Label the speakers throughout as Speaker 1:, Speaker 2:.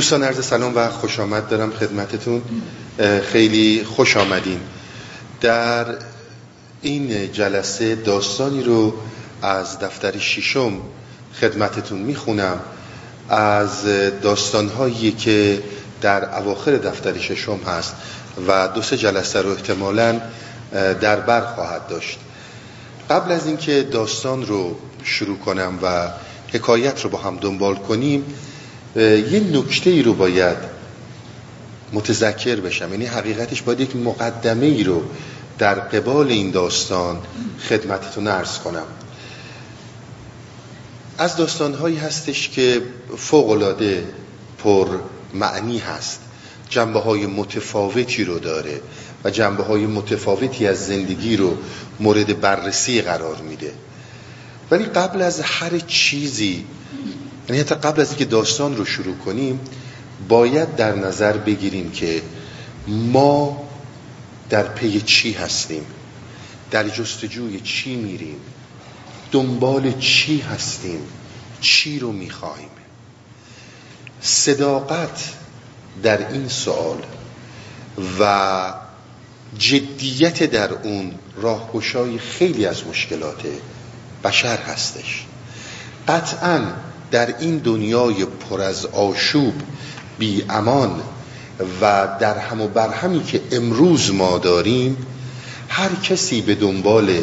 Speaker 1: دوستان عرض سلام و خوش آمد. دارم خدمتتون. خیلی خوش آمدین. در این جلسه داستانی رو از دفتر شیشم خدمتتون می‌خونم. از داستانهایی که در اواخر دفتر ششم هست و دو سه جلسه رو احتمالا در بر خواهد داشت. قبل از اینکه داستان رو شروع کنم و حکایت رو با هم دنبال کنیم یه نکته ای رو باید متذکر بشم. یعنی حقیقتش باید یک مقدمه ای رو در قبال این داستان خدمتتون ارز کنم. از داستانهایی هستش که فوقلاده پر معنی هست. جنبه های متفاوتی رو داره و جنبه های متفاوتی از زندگی رو مورد بررسی قرار میده. ولی قبل از هر چیزی یعنی حتی قبل از اینکه داستان رو شروع کنیم باید در نظر بگیریم که ما در پی چی هستیم؟ در جستجوی چی میریم؟ دنبال چی هستیم؟ چی رو می‌خوایم صداقت در این سوال و جدیت در اون راهگشای خیلی از مشکلات بشر هستش. قطعا در این دنیای پر از آشوب بی امان و در هم و برهمی که امروز ما داریم هر کسی به دنبال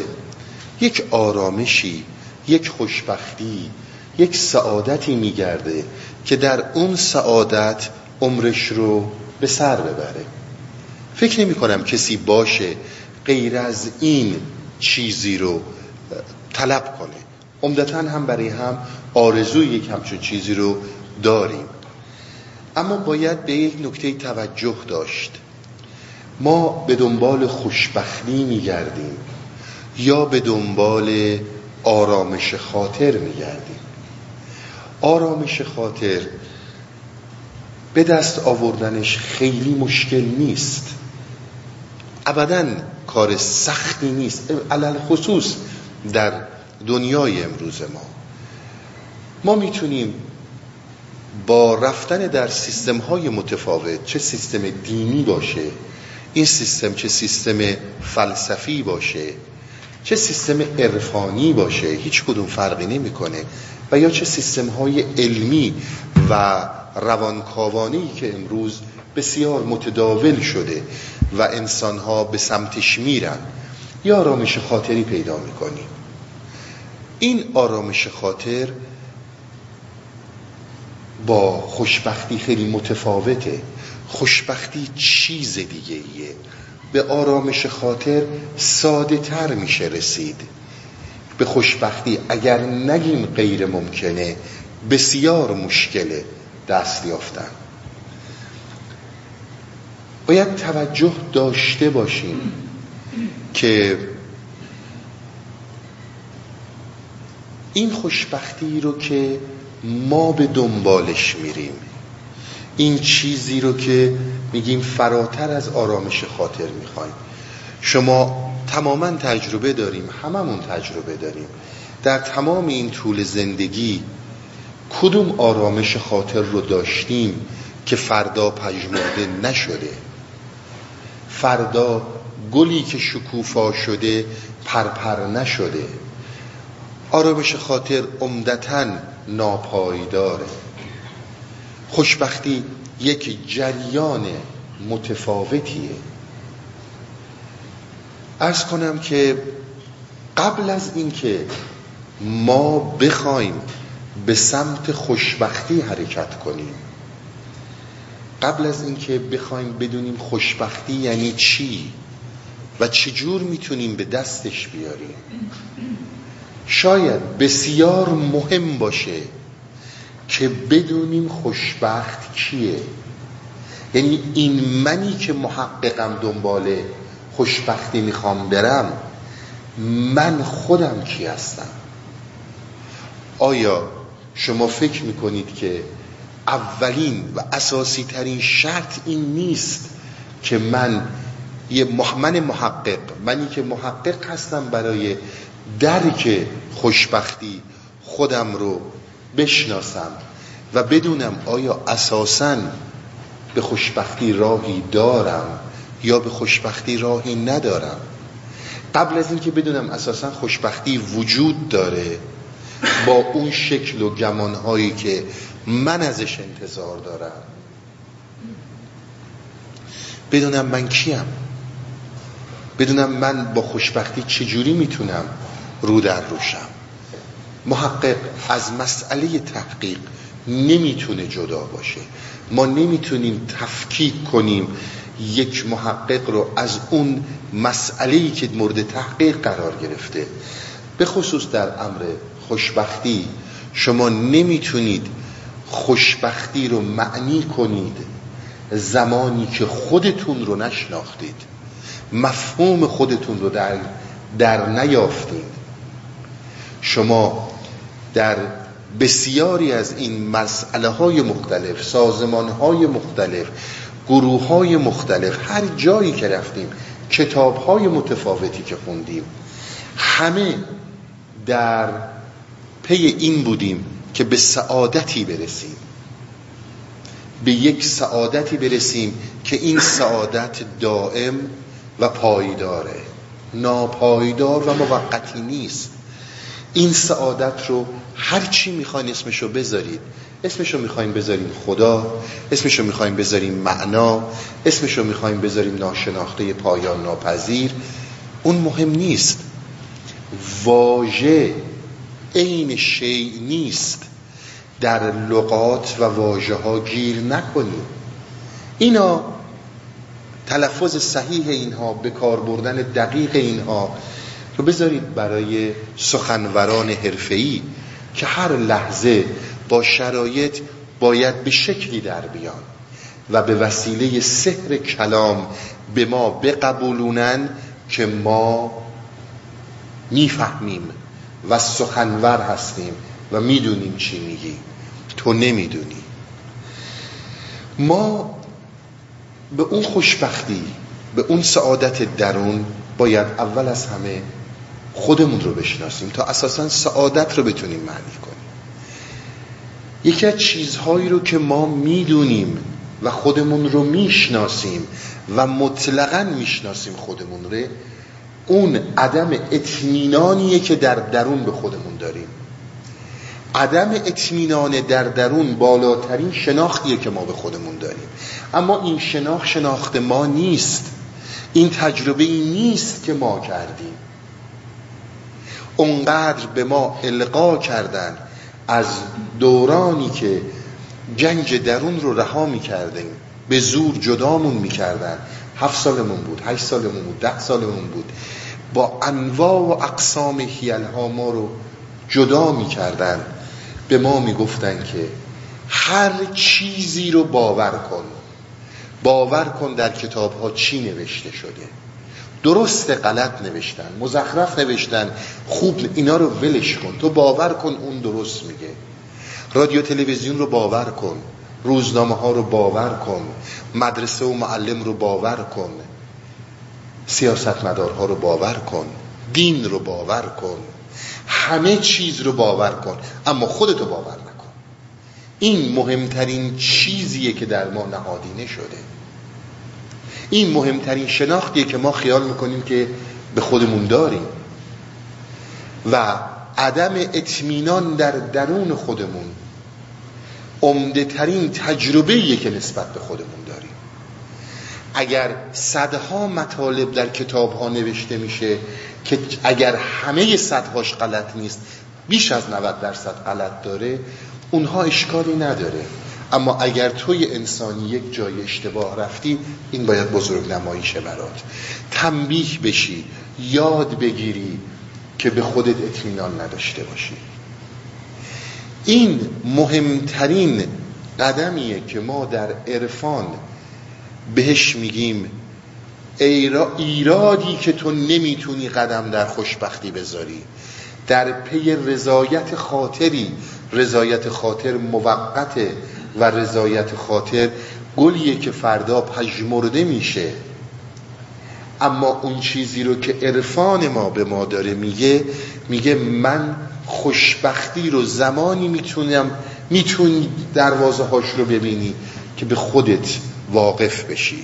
Speaker 1: یک آرامشی یک خوشبختی یک سعادتی میگرده که در اون سعادت عمرش رو به سر ببره. فکر نمی کنم کسی باشه غیر از این چیزی رو طلب کنه. عمدتا هم برای هم آرزوی یک همچون چیزی رو داریم. اما باید به یک نکته توجه داشت. ما به دنبال خوشبختی میگردیم یا به دنبال آرامش خاطر میگردیم. آرامش خاطر به دست آوردنش خیلی مشکل نیست. ابدا کار سختی نیست علل خصوص در دنیای امروز ما. ما می‌تونیم با رفتن در سیستم های متفاوت چه سیستم دینی باشه این سیستم چه سیستم فلسفی باشه چه سیستم عرفانی باشه هیچ کدوم فرقی نمی‌کنه و یا چه سیستم های علمی و روانکاوانی که امروز بسیار متداول شده و انسان ها به سمتش میرن. یا آرامش خاطری پیدا می‌کنیم. این آرامش خاطر با خوشبختی خیلی متفاوته. خوشبختی چیز دیگه ایه. به آرامش خاطر ساده تر میشه رسید. به خوشبختی اگر نگیم غیر ممکنه بسیار مشکله دست یافتن. باید توجه داشته باشیم که این خوشبختی رو که ما به دنبالش میریم. این چیزی رو که میگیم فراتر از آرامش خاطر می‌خوایم. شما تماما تجربه داریم هممون تجربه داریم. در تمام این طول زندگی کدوم آرامش خاطر رو داشتیم که فردا پژمرده نشده؟ فردا گلی که شکوفا شده پرپر نشده. آرامش خاطر عمدتا ناپایداره. خوشبختی یک جریان متفاوتیه. ارز کنم که قبل از اینکه ما بخوایم به سمت خوشبختی حرکت کنیم قبل از اینکه بخوایم بدونیم خوشبختی یعنی چی و چجور می‌تونیم به دستش بیاریم شاید بسیار مهم باشه که بدونیم خوشبخت کیه. یعنی این منی که محققم دنبال خوشبختی می‌خوام برم من خودم کی هستم؟ آیا شما فکر می‌کنید که اولین و اساسی ترین شرط این نیست که من یه من محقق منی که محقق هستم برای درک خوشبختی خودم رو بشناسم و بدونم آیا اساسا به خوشبختی راهی دارم یا به خوشبختی راهی ندارم. قبل از اینکه بدونم اساسا خوشبختی وجود داره با اون شکل و گمانهایی که من ازش انتظار دارم بدونم من کیم؟ بدونم من با خوشبختی چجوری می‌تونم رو در روشم محقق از مسئله تحقیق نمی‌تونه جدا باشه. ما نمی‌تونیم تفکیک کنیم یک محقق رو از اون مسئله که مورد تحقیق قرار گرفته. به خصوص در امر خوشبختی شما نمی‌تونید خوشبختی رو معنی کنید زمانی که خودتون رو نشناختید. مفهوم خودتون رو در, در نیافتید. شما در بسیاری از این مسئله های مختلف سازمان های مختلف گروه های مختلف هر جایی که رفتیم کتاب های متفاوتی که خوندیم همه در پی این بودیم که به سعادتی برسیم. به یک سعادتی برسیم که این سعادت دائم و پایداره. ناپایدار و موقتی نیست. این سعادت رو هر چی می‌خواین اسمشو بذارید. اسمشو می‌خوایم بذاریم خدا اسمشو می‌خوایم بذاریم معنا اسمشو می‌خوایم بذاریم ناشناخته پایان ناپذیر. اون مهم نیست. واژه عین شیء نیست. در لغات و واژه ها گیر نکنیم اینا تلفظ صحیح اینها به کار بردن دقیق اینها رو بذارید برای سخنوران حرفه‌ای که هر لحظه با شرایط باید به شکلی در بیان و به وسیله سحر کلام به ما بقبولونن که ما می‌فهمیم و سخنور هستیم و می‌دونیم چی میگی. تو نمی‌دونی. ما به اون خوشبختی به اون سعادت درون باید اول از همه خودمون رو بشناسیم تا اساسا سعادت رو بتونیم معنی کنیم. یکی از چیزهایی رو که ما می‌دونیم و خودمون رو می‌شناسیم و مطلقا می‌شناسیم خودمون رو اون عدم اطمینانیه که در درون به خودمون داریم. عدم اطمینان در درون بالاترین شناختیه که ما به خودمون داریم. اما این شناخت شناخت ما نیست. این تجربه ای نیست که ما کردیم. اونقدر به ما القا کردن از دورانی که جنگ درون رو رها می‌کردیم به زور جدامون می‌کردن. هفت سالمون بود هشت سالمون بود ده سالمون بود. با انواع و اقسام حیل ها ما رو جدا می‌کردن. به ما می‌گفتن که هر چیزی رو باور کن. باور کن در کتاب ها چی نوشته شده. درست غلط نوشتن مزخرف نوشتن خوب اینا رو ولش کن. تو باور کن اون درست میگه. رادیو تلویزیون رو باور کن. روزنامه ها رو باور کن. مدرسه و معلم رو باور کن. سیاستمدارها رو باور کن. دین رو باور کن. همه چیز رو باور کن. اما خودتو باور نکن. این مهمترین چیزیه که در ما نهادینه شده. این مهمترین شناختیه که ما خیال می‌کنیم که به خودمون داریم. و عدم اطمینان در درون خودمون عمده ترین تجربه که نسبت به خودمون داریم. اگر صدها مطالب در کتاب ها نوشته میشه که اگر همه صدهاش غلط نیست بیش از 90 درصد غلط داره اونها اشکالی نداره. اما اگر توی انسانی یک جای اشتباه رفتی این باید بزرگ نماییشه برات. تنبیه بشی یاد بگیری که به خودت اطمینان نداشته باشی. این مهمترین قدمیه که ما در عرفان بهش میگیم ایرادی که تو نمی‌تونی قدم در خوشبختی بذاری. در پی رضایت خاطری رضایت خاطر موقته. و رضایت خاطر گلیه که فردا پژمرده میشه. اما اون چیزی رو که عرفان ما به ما داره میگه میگه من خوشبختی رو زمانی می‌تونم می‌تونی دروازه هاش رو ببینی که به خودت واقف بشی.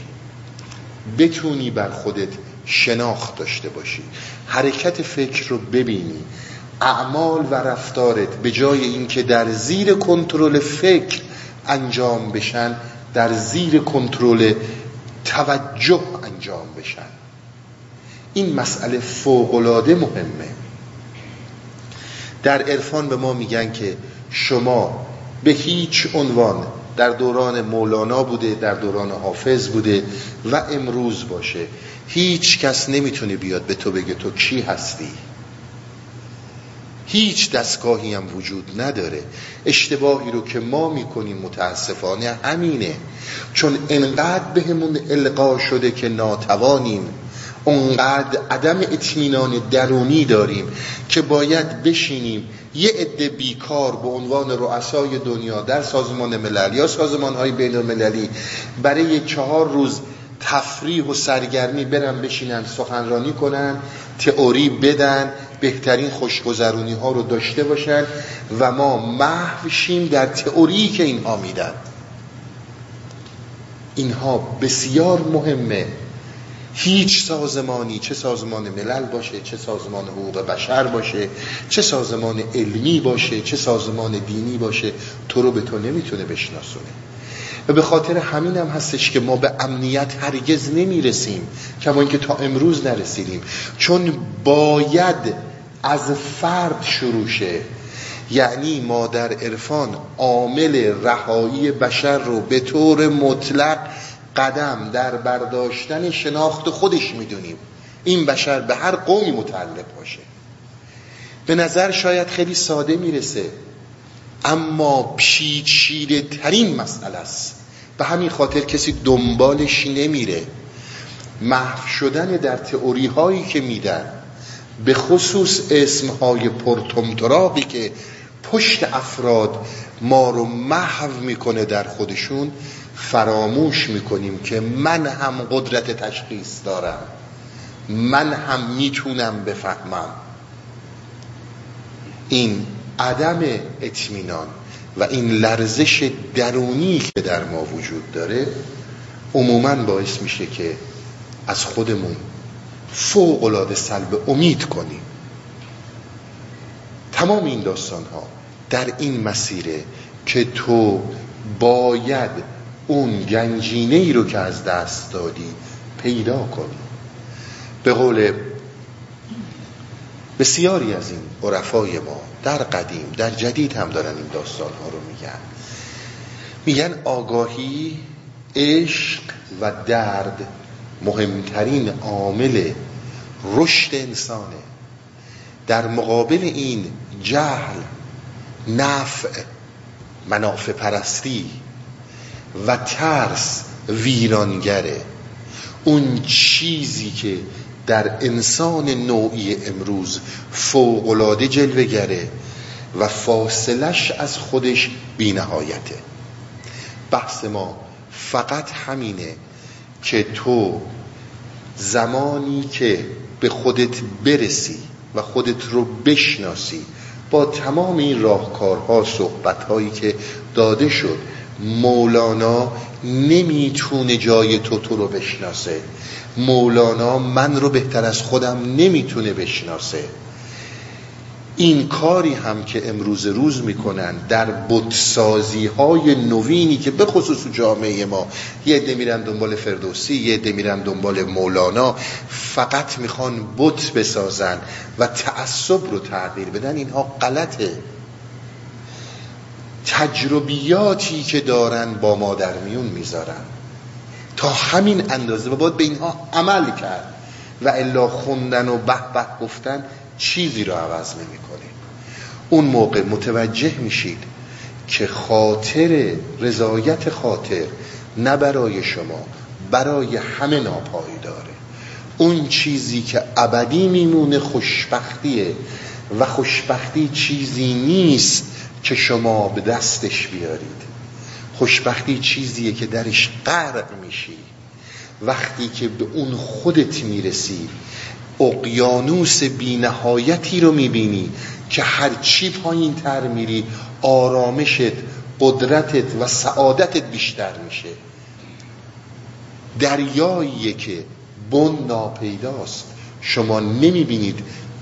Speaker 1: بتونی بر خودت شناخت داشته باشی. حرکت فکر رو ببینی. اعمال و رفتارت به جای اینکه در زیر کنترل فکر انجام بشن در زیر کنترل توجه انجام بشن. این مسئله فوقلاده مهمه. در عرفان به ما میگن که شما به هیچ عنوان در دوران مولانا بوده در دوران حافظ بوده و امروز باشه. هیچ کس نمی‌تونه بیاد به تو بگه تو کی هستی؟ هیچ دستگاهی هم وجود نداره. اشتباهی رو که ما می‌کنیم متاسفانه همینه. چون انقدر بهمون القا شده که ناتوانیم اونقدر عدم اطمینان درونی داریم که باید بشینیم یه عده بیکار به عنوان رؤسای دنیا در سازمان ملل یا سازمان های بین المللی برای چهار روز تفریح و سرگرمی برن بشینن سخنرانی کنن تئوری بدن بهترین خوشگذرونی ها رو داشته باشن و ما محو در تئوری که اینها میدن. اینها بسیار مهمه. هیچ سازمانی چه سازمان ملل باشه چه سازمان حقوق بشر باشه چه سازمان علمی باشه چه سازمان دینی باشه تو رو به تو نمی‌تونه بشناسونه. و به خاطر همین هم هستش که ما به امنیت هرگز نمی‌رسیم کما اینکه تا امروز نرسیدیم. چون باید از فرد شروع شه. یعنی ما در عرفان عامل رهایی بشر رو به طور مطلق قدم در برداشتن شناخت خودش می‌دونیم. این بشر به هر قومی متعلق باشه. به نظر شاید خیلی ساده می‌رسه. اما پیچیده ترین مسئله است. به همین خاطر کسی دنبالش نمیره. محو شدن در تئوری هایی که میدن به خصوص اسم های پرتمتراقی که پشت افراد ما رو محو می‌کنه در خودشون فراموش می‌کنیم که من هم قدرت تشخیص دارم. من هم می‌تونم بفهمم. این عدم اطمینان و این لرزش درونی که در ما وجود داره عموما باعث میشه که از خودمون فوق العاده سلب امید کنیم تمام این داستان ها در این مسیره که تو باید اون گنجینه ای رو که از دست دادی پیدا کنی. به قول بسیاری از این عرفای ما در قدیم در جدید هم دارن این داستان ها رو میگن. میگن آگاهی عشق و درد مهمترین عامل رشد انسانه. در مقابل این جهل نفع منافع پرستی و ترس ویرانگره. اون چیزی که در انسان نوعی امروز فوقلاده جلوگره و فاصلش از خودش بینهایته. بحث ما فقط همینه که تو زمانی که به خودت برسی و خودت رو بشناسی با تمام این راهکارها صحبتهایی که داده شد مولانا نمی‌تونه جای تو تو رو بشناسه. مولانا من رو بهتر از خودم نمی‌تونه بشناسه. این کاری هم که امروز روز می‌کنن در بودسازی های نوینی که به خصوص جامعه ما یه عده میرن دنبال فردوسی یه عده میرن دنبال مولانا فقط می‌خوان بت بسازن و تعصب رو تغییر بدن. اینها غلطه. تجربیاتی که دارن با ما در میون می‌ذارن. تا همین اندازه و باید به اینها عمل کرد. و الا خوندن و به به گفتن چیزی رو عوض نمی‌کنه اون موقع متوجه میشید که خاطر رضایت خاطر نه برای شما برای همه ناپایی داره. اون چیزی که ابدی میمونه خوشبختیه و خوشبختی چیزی نیست که شما به دستش بیارید. خوشبختی چیزیه که درش غرق میشی. وقتی که به اون خودت می‌رسی اقیانوس بینهایتی رو می‌بینی که هرچی پایین تر میری آرامشت قدرتت و سعادتت بیشتر میشه. دریاییه که بن ناپیداست. شما نمی‌بینید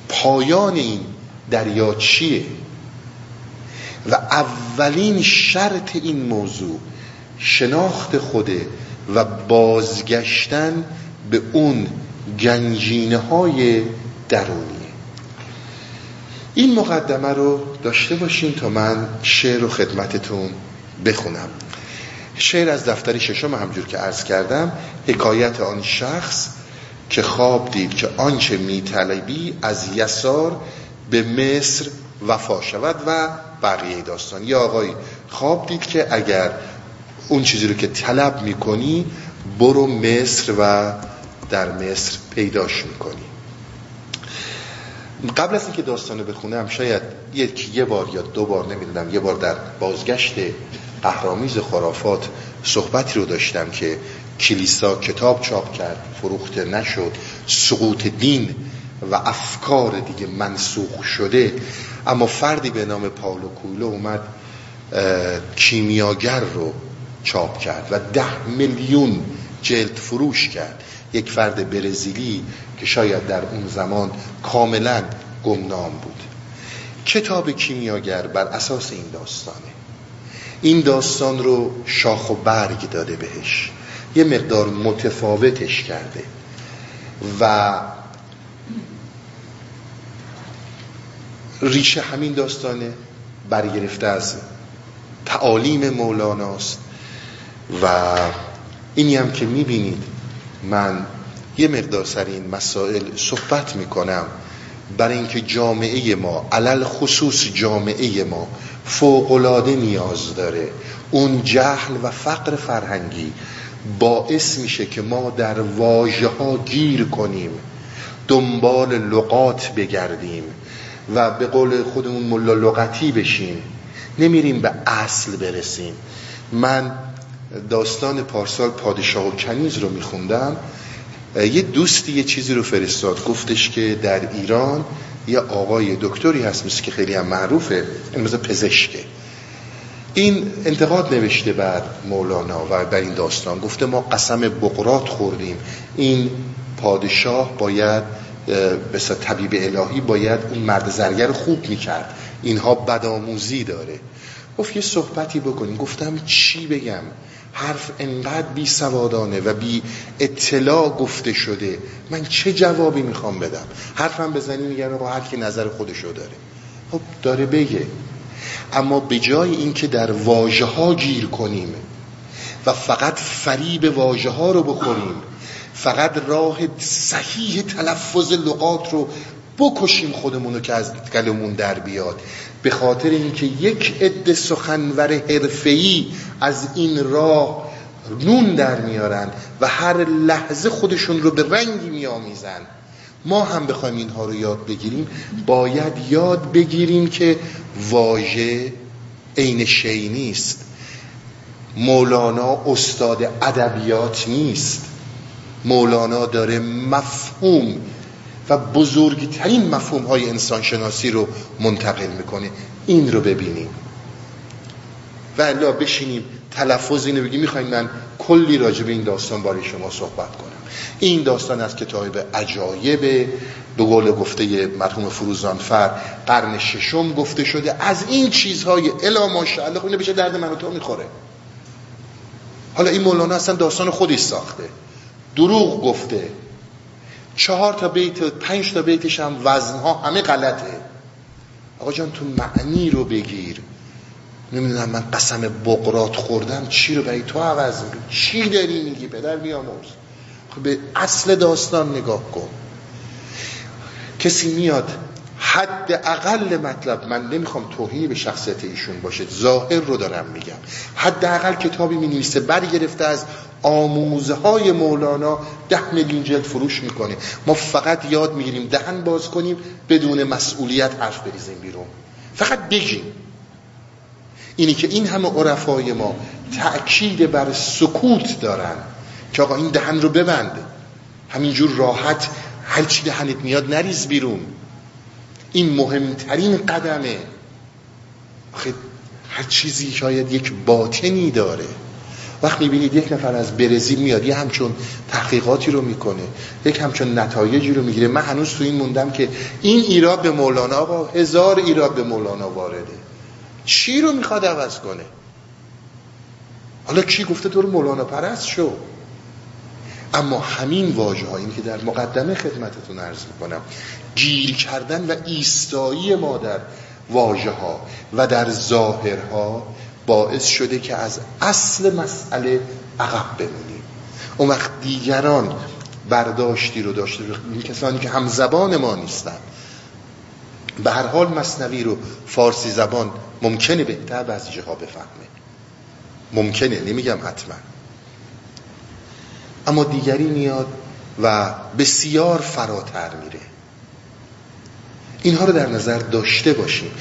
Speaker 1: پایان این دریا چیه. و اولین شرط این موضوع شناخت خوده و بازگشتن به اون گنجینه های درونیه این مقدمه رو داشته باشین تا من شعر رو خدمتتون بخونم. شعر از دفتر ششم همجور که عرض کردم حکایت آن شخص که خواب دید که آنچه میطلبی از یسار به مصر وفا شود و بقیه داستان. یا آقای خواب دید که اگر اون چیزی رو که طلب می‌کنی برو مصر و در مصر پیداش می‌کنی. قبل از اینکه داستانو بخونم شاید یک یه بار یا دو بار نمی‌دونم یه بار در بازگشت قهرامیز خرافات صحبتی رو داشتم که کلیسا کتاب چاپ کرد فروخته نشد سقوط دین و افکار دیگه منسوخ شده. اما فردی به نام پاولو کویلو اومد کیمیاگر رو چاپ کرد و ده میلیون جلد فروش کرد. یک فرد برزیلی که شاید در اون زمان کاملا گمنام بود. کتاب کیمیاگر بر اساس این داستانه. این داستان رو شاخ و برگ داده بهش. یه مقدار متفاوتش کرده. و ریشه همین داستانه برگرفته از تعالیم مولاناست و اینی هم که می‌بینید من یه مقدار سر این مسائل صحبت می‌کنم. برای اینکه جامعه ما علل خصوص جامعه ما فوقلاده نیاز داره. اون جهل و فقر فرهنگی باعث میشه که ما در واژه ها گیر کنیم دنبال لغات بگردیم و به قول خودمون ملا لغتی بشیم. نمیریم به اصل برسیم. من داستان پارسال پادشاه و کنیز رو میخوندم. یه دوستی یه چیزی رو فرستاد. گفتش که در ایران یه آقای دکتری هست مثل که خیلی هم معروفه این مثل پزشکه. این انتقاد نوشته بر مولانا و بر این داستان. گفته ما قسم بقرات خوردیم. این پادشاه باید به طبیب الهی باید اون مرد زرگر خوب می‌کرد. اینها بدآموزی داره. گفت یه صحبتی بکنیم. گفتم چی بگم؟ حرف انقدر بی سوادانه و بی اطلاع گفته شده. من چه جوابی می‌خوام بدم؟ حرفم بزنی میگن آقا هر کی نظر خودشو داره. خب داره بگه. اما به جای اینکه در واژه ها گیر کنیم و فقط فریب واژه ها رو بخوریم فقط راه صحیح تلفظ لغات رو بکشیم خودمون رو که از گلمون در بیاد به خاطر اینکه یک عده سخنور حرفه‌ای از این راه نون در میارن و هر لحظه خودشون رو به رنگی میآمیزن. ما هم بخوایم اینها رو یاد بگیریم. باید یاد بگیریم که واژه عین شی نیست. مولانا استاد ادبیات نیست. مولانا داره مفهوم و بزرگترین مفهوم های انسان شناسی رو منتقل می‌کنه این رو ببینیم و الا بشینیم تلفظ اینو بگیم. می‌خوایم من کلی راجع به این داستان برای شما صحبت کنم. این داستان از کتاب عجایب به قول گفته مرحوم فروزانفر قرن ششم گفته شده. از این چیزهای الا ماشاءالله خب اینو بشه درد من تو می‌خوره. حالا این مولانا اصلا داستان خودش ساخته. دروغ گفته. چهار تا بیت پنج تا بیتش هم وزنها همه غلطه. آقا جان تو معنی رو بگیر. نمی‌دونم من قسم بقرات خوردم چی رو برای تو عوض میگی چی داری میگی پدر؟ بیامرز خب به اصل داستان نگاه کن. کسی میاد حد اقل مطلب من نمی‌خوام توهین به شخصیت ایشون باشه ظاهر رو دارم میگم. حد اقل کتابی می نویسه برگرفته از آموزه های مولانا ده میلیون جلد فروش می‌کنه. ما فقط یاد می‌گیریم دهن باز کنیم بدون مسئولیت حرف بریزیم بیرون. فقط بگیم. اینی که این همه عرفای ما تأکید بر سکوت دارن که آقا این دهن رو ببند. همینجور راحت هر چی دهنت میاد نریز بیرون. این مهمترین قدمه. هر چیزی شاید یک باطنی داره. وقت می‌بینید یک نفر از برزیل میاد یه همچون تحقیقاتی رو می‌کنه یک همچون نتایجی رو می‌گیره. من هنوز تو این موندم که این ایراد به مولانا آقا هزار ایراد به مولانا وارده. چی رو می‌خواد عوض کنه؟ حالا کی گفته تو رو مولانا پرست شو؟ اما همین واژه هایی که در مقدمه خدمتتون عرض می‌کنم گیر کردن و ایستایی ما در واژه ها و در ظاهرها باعث شده که از اصل مسئله عقب بمونیم. اون وقت دیگران برداشتی رو داشته کسانی که هم زبان ما نیستن. به هر حال مصنوی رو فارسی زبان ممکنه بهتر بعضی جاها بفهمه. ممکنه نمیگم حتما. اما دیگری میاد و بسیار فراتر میره. اینها رو در نظر داشته باشیم.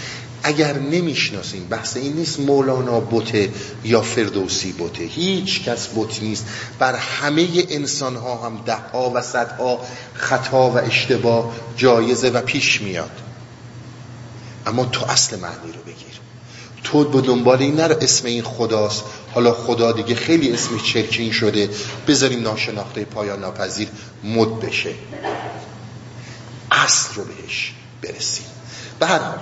Speaker 1: اگر نمی‌شناسیم بحث این نیست مولانا بوته یا فردوسی بوته هیچ کس بوت نیست. بر همه انسان ها هم ده ها و صد ها خطا و اشتباه جایزه و پیش میاد. اما تو اصل معنی رو بگیر. تو به دنبال این نرو اسم این خداست. حالا خدا دیگه خیلی اسمش چرکین شده. بذاریم ناشناخته پایان ناپذیر مد بشه. اصل رو بهش برسیم. به هر حال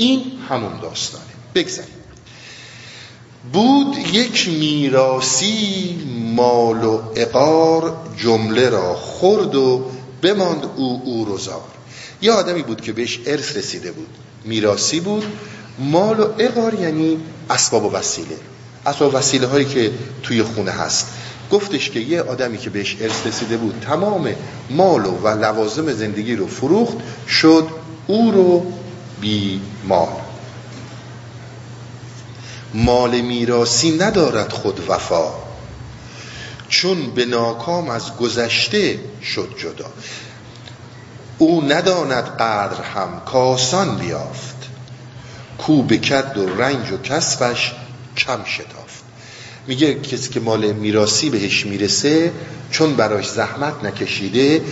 Speaker 1: این همون داستانه. بگذاریم. بود یک میراسی مال و اقار جمله را خورد و بماند او او روزار یه آدمی بود که بهش ارث رسیده بود. میراسی بود. مال و اقار یعنی اسباب و وسیله. اسباب و وسیله هایی که توی خونه هست. گفتش که یه آدمی که بهش ارث رسیده بود تمام مال و لوازم زندگی رو فروخت شد او رو بی مال مال میراسی ندارد خود وفا چون به ناکام از گذشته شد جدا. او نداند قدر هم کاسان بیافت کو بکد و رنج و کسبش کم شتافت. میگه کسی که مال میراسی بهش می‌رسه چون براش زحمت نکشیده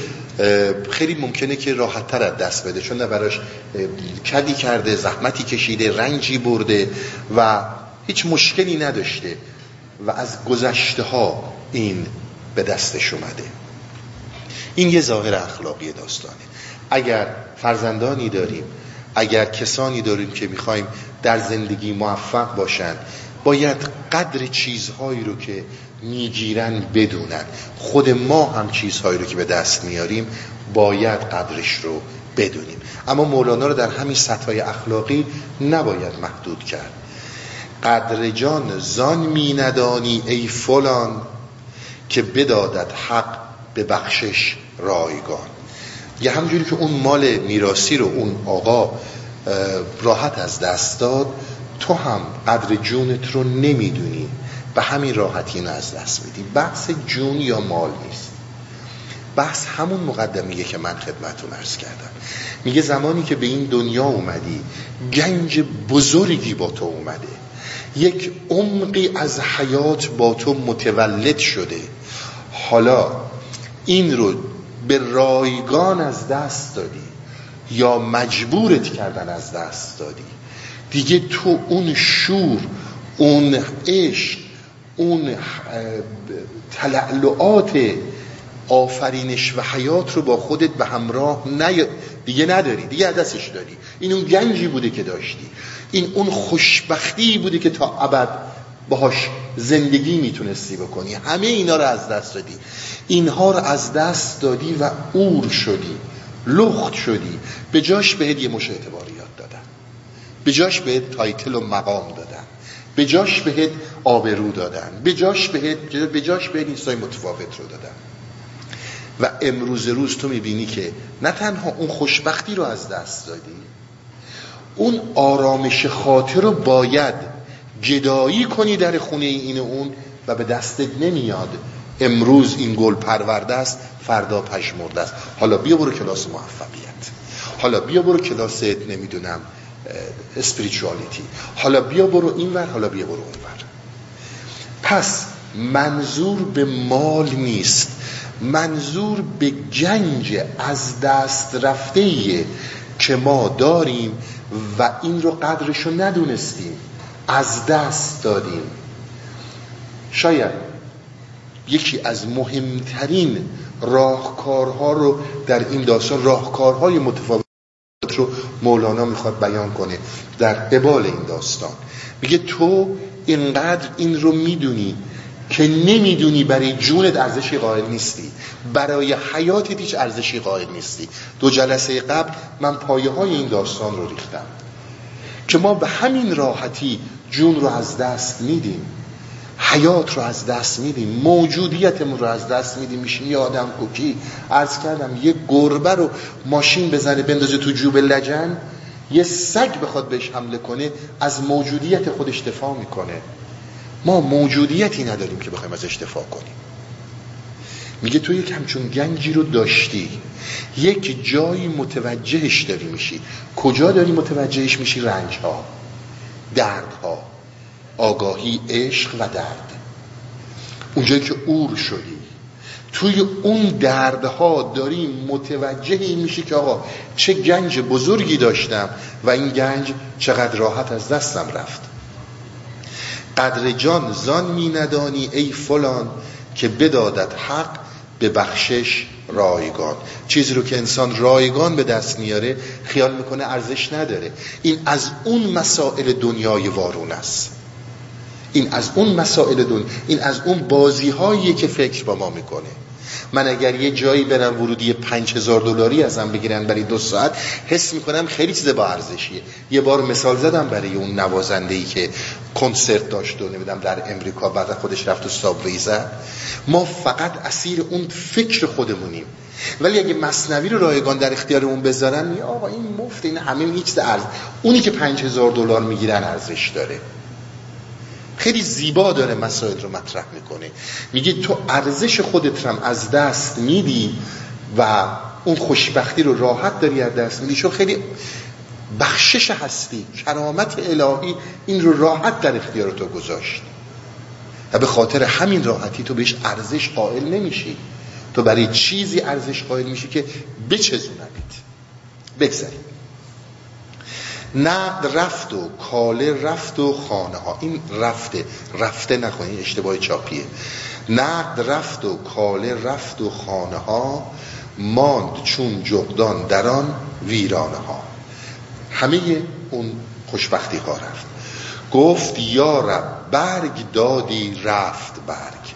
Speaker 1: خیلی ممکنه که راحت تر از دست بده چون براش کدی کرده زحمتی کشیده رنجی برده و هیچ مشکلی نداشته و از گذشته ها این به دستش اومده. این یه ظاهر اخلاقی داستانه. اگر فرزندانی داریم اگر کسانی داریم که می‌خوایم در زندگی موفق باشند باید قدر چیزهایی رو که می‌گیرن بدونن. خود ما هم چیزهایی رو که به دست میاریم باید قدرش رو بدونیم. اما مولانا رو در همین سطح اخلاقی نباید محدود کرد. قدر جان زان می ندانی ای فلان که بدادت حق به بخشش رایگان. یه همجوری که اون مال میراسی رو اون آقا راحت از دست داد تو هم قدر جونت رو نمی‌دونی. به همین راحتی اینو از دست میدی. بحث جون یا مال نیست. بحث همون مقدمیه که من خدمتون ارز کردم. میگه زمانی که به این دنیا اومدی گنج بزرگی با تو اومده. یک عمقی از حیات با تو متولد شده. حالا این رو به رایگان از دست دادی یا مجبورت کردن از دست دادی؟ دیگه تو اون شور اون عشق اون تلعلعات آفرینش و حیات رو با خودت به همراه دیگه نداری دیگه دستش داری. این اون گنجی بوده که داشتی. این اون خوشبختی بوده که تا ابد باهاش زندگی می‌تونستی بکنی. همه اینا رو از دست دادی. اینها رو از دست دادی و عور شدی لخت شدی. به جاش بهت یه مشت اعتباریات دادن. به جاش بهت title و مقام دادن. به جاش بهت آبرو دادن. به جاش بهت به جاش بهت این متفاوت رو دادن. و امروز روز تو می‌بینی که نه تنها اون خوشبختی رو از دست دادی اون آرامش خاطر رو باید جدایی کنی در خونه این اون و به دستت نمیاد. امروز این گل پرورده است فردا پشمرده است. حالا بیا برو کلاس موفقیت. حالا بیا برو کلاس نمی‌دونم اسپریچوالیتی حالا بیا برو این ور حالا بیا برو اون ور پس منظور به مال نیست. منظور به گنج از دست رفته که ما داریم و این رو قدرش رو ندونستیم. از دست دادیم. شاید یکی از مهمترین راهکارها رو در این داستان راهکارهای متفاوت رو مولانا می‌خواد بیان کنه در قبال این داستان. میگه تو اینقدر این رو می‌دونی که نمی‌دونی برای جونت ارزشی قائل نیستی. برای حیاتت هیچ ارزشی قائل نیستی. دو جلسه قبل من پایه های این داستان رو ریختم. که ما به همین راحتی جون رو از دست میدیم. حیات رو از دست میدیم. موجودیتمون رو از دست میدیم. میشیم یه آدم کوکی. عرض کردم یه گربه رو ماشین بزنه بندازه تو جوب لجن. یه سگ بخواد بهش حمله کنه از موجودیت خودش دفاع می‌کنه. ما موجودیتی نداریم که بخوایم از دفاع کنیم. میگه تو یک همچون گنجی رو داشتی. یک جایی متوجهش داری میشی. کجا داری متوجهش میشی؟ رنج ها درد ها آگاهی عشق و درد. اونجایی که اور شدی. توی اون دردها داری متوجهی میشی که آقا چه گنج بزرگی داشتم و این گنج چقدر راحت از دستم رفت. قدر جان زان می ندانی ای فلان که بدادت حق به بخشش رایگان. چیزی رو که انسان رایگان به دست میاره خیال می‌کنه ارزش نداره. این از اون مسائل دنیای وارون است. این از اون مسائل دنیا این از اون بازی هایی که فکر با ما می‌کنه. من اگر یه جایی برم ورودی پنج هزار دلاری ازم بگیرن برای دو ساعت حس می‌کنم خیلی چیز با ارزشیه یه بار مثال زدم برای اون نوازنده ای که کنسرت داشت و نمیدم در امریکا بعد خودش رفت و سابوی زد. ما فقط اسیر اون فکر خودمونیم. ولی اگه مصنوی رو رایگان در اختیارمون بذارن می آقا این مفت این همه هیچ ارز اونی که پنج هزار دلار می‌گیرن ارزش داره. خیلی زیبا داره مسائل رو مطرح می‌کنه. میگه تو ارزش خودت هم از دست میدی و اون خوشبختی رو راحت داری از دست میدی. چون خیلی بخشش هستی. کرامت الهی این رو راحت در اختیار تو گذاشت. و به خاطر همین راحتی تو بهش ارزش قائل نمیشی. تو برای چیزی ارزش قائل میشی که بچزوننید بگذاریم. نقد رفت و کاله رفت و خانه ها. این رفته رفته نکنید اشتباه چاپیه. نقد رفت و کاله رفت و خانه ها ماند چون جغدان دران ویرانه ها. همه اون خوشبختی ها رفت. گفت یا رب برگ دادی رفت برگ.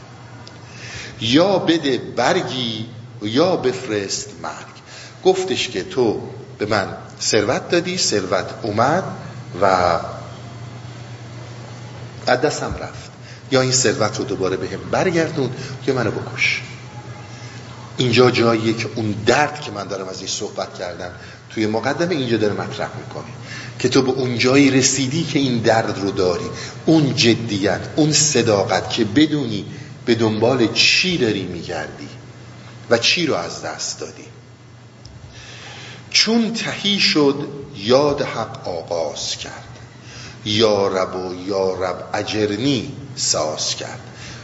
Speaker 1: یا بده برگی یا بفرست مرگ. گفتش که تو به من ثروت دادی ثروت اومد و از دستم رفت. یا این ثروت رو دوباره به هم برگردون که منو بکش. اینجا جاییه که اون درد که من دارم از این صحبت کردم توی مقدمه اینجا داره مطرح می‌کنه که تو به اون جایی رسیدی که این درد رو داری. اون جدیت اون صداقت که بدونی به دنبال چی داری میگردی و چی رو از دست دادی. چون تهی شد یاد حق آغاز کرد. یا رب و یا رب اجرنی ساز کرد.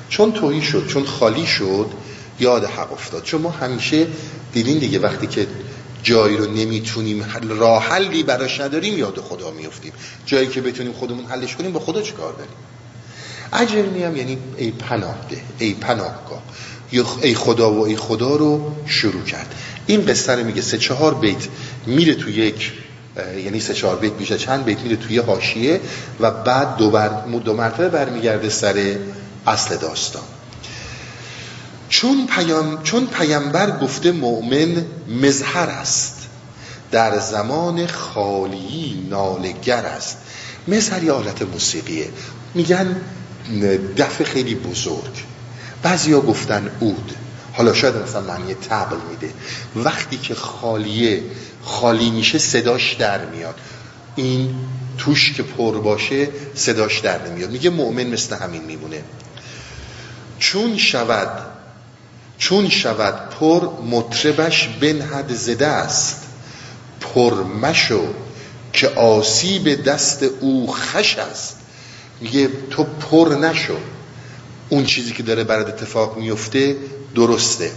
Speaker 1: چون توهی شد چون خالی شد یاد حق افتاد. چون ما همیشه دیدین دیگه وقتی که جایی رو نمی‌تونیم راه حلی براش نداریم یاد خدا میفتیم جایی که بتونیم خودمون حلش کنیم با خدا چیکار داریم اجرنی هم یعنی ای پناه ده ای پناهگاه. ای خدا و ای خدا رو شروع کرد. این قصه رو میگه سه چهار بیت میره تو یک یعنی سه چهار بیت میشه چند بیت میره توی حاشیه و بعد دو, بر... دو مرتبه برمیگرده سر اصل داستان. چون, پیام... چون پیامبر گفته مؤمن مظهر است در زمان خالی نالگر است. مظهر یه حالت موسیقیه. میگن دفع خیلی بزرگ. بعضیا گفتن اود حالا شاید مثلا معنی تبل میده. وقتی که خالیه خالی میشه صداش در میاد. این توش که پر باشه صداش در نمیاد. میگه مؤمن مثل همین میمونه. چون شود چون شود پر مطربش بنهد زده است. پر مشو که آسیب دست او خش است. میگه تو پر نشو. اون چیزی که داره برات اتفاق میفته درسته.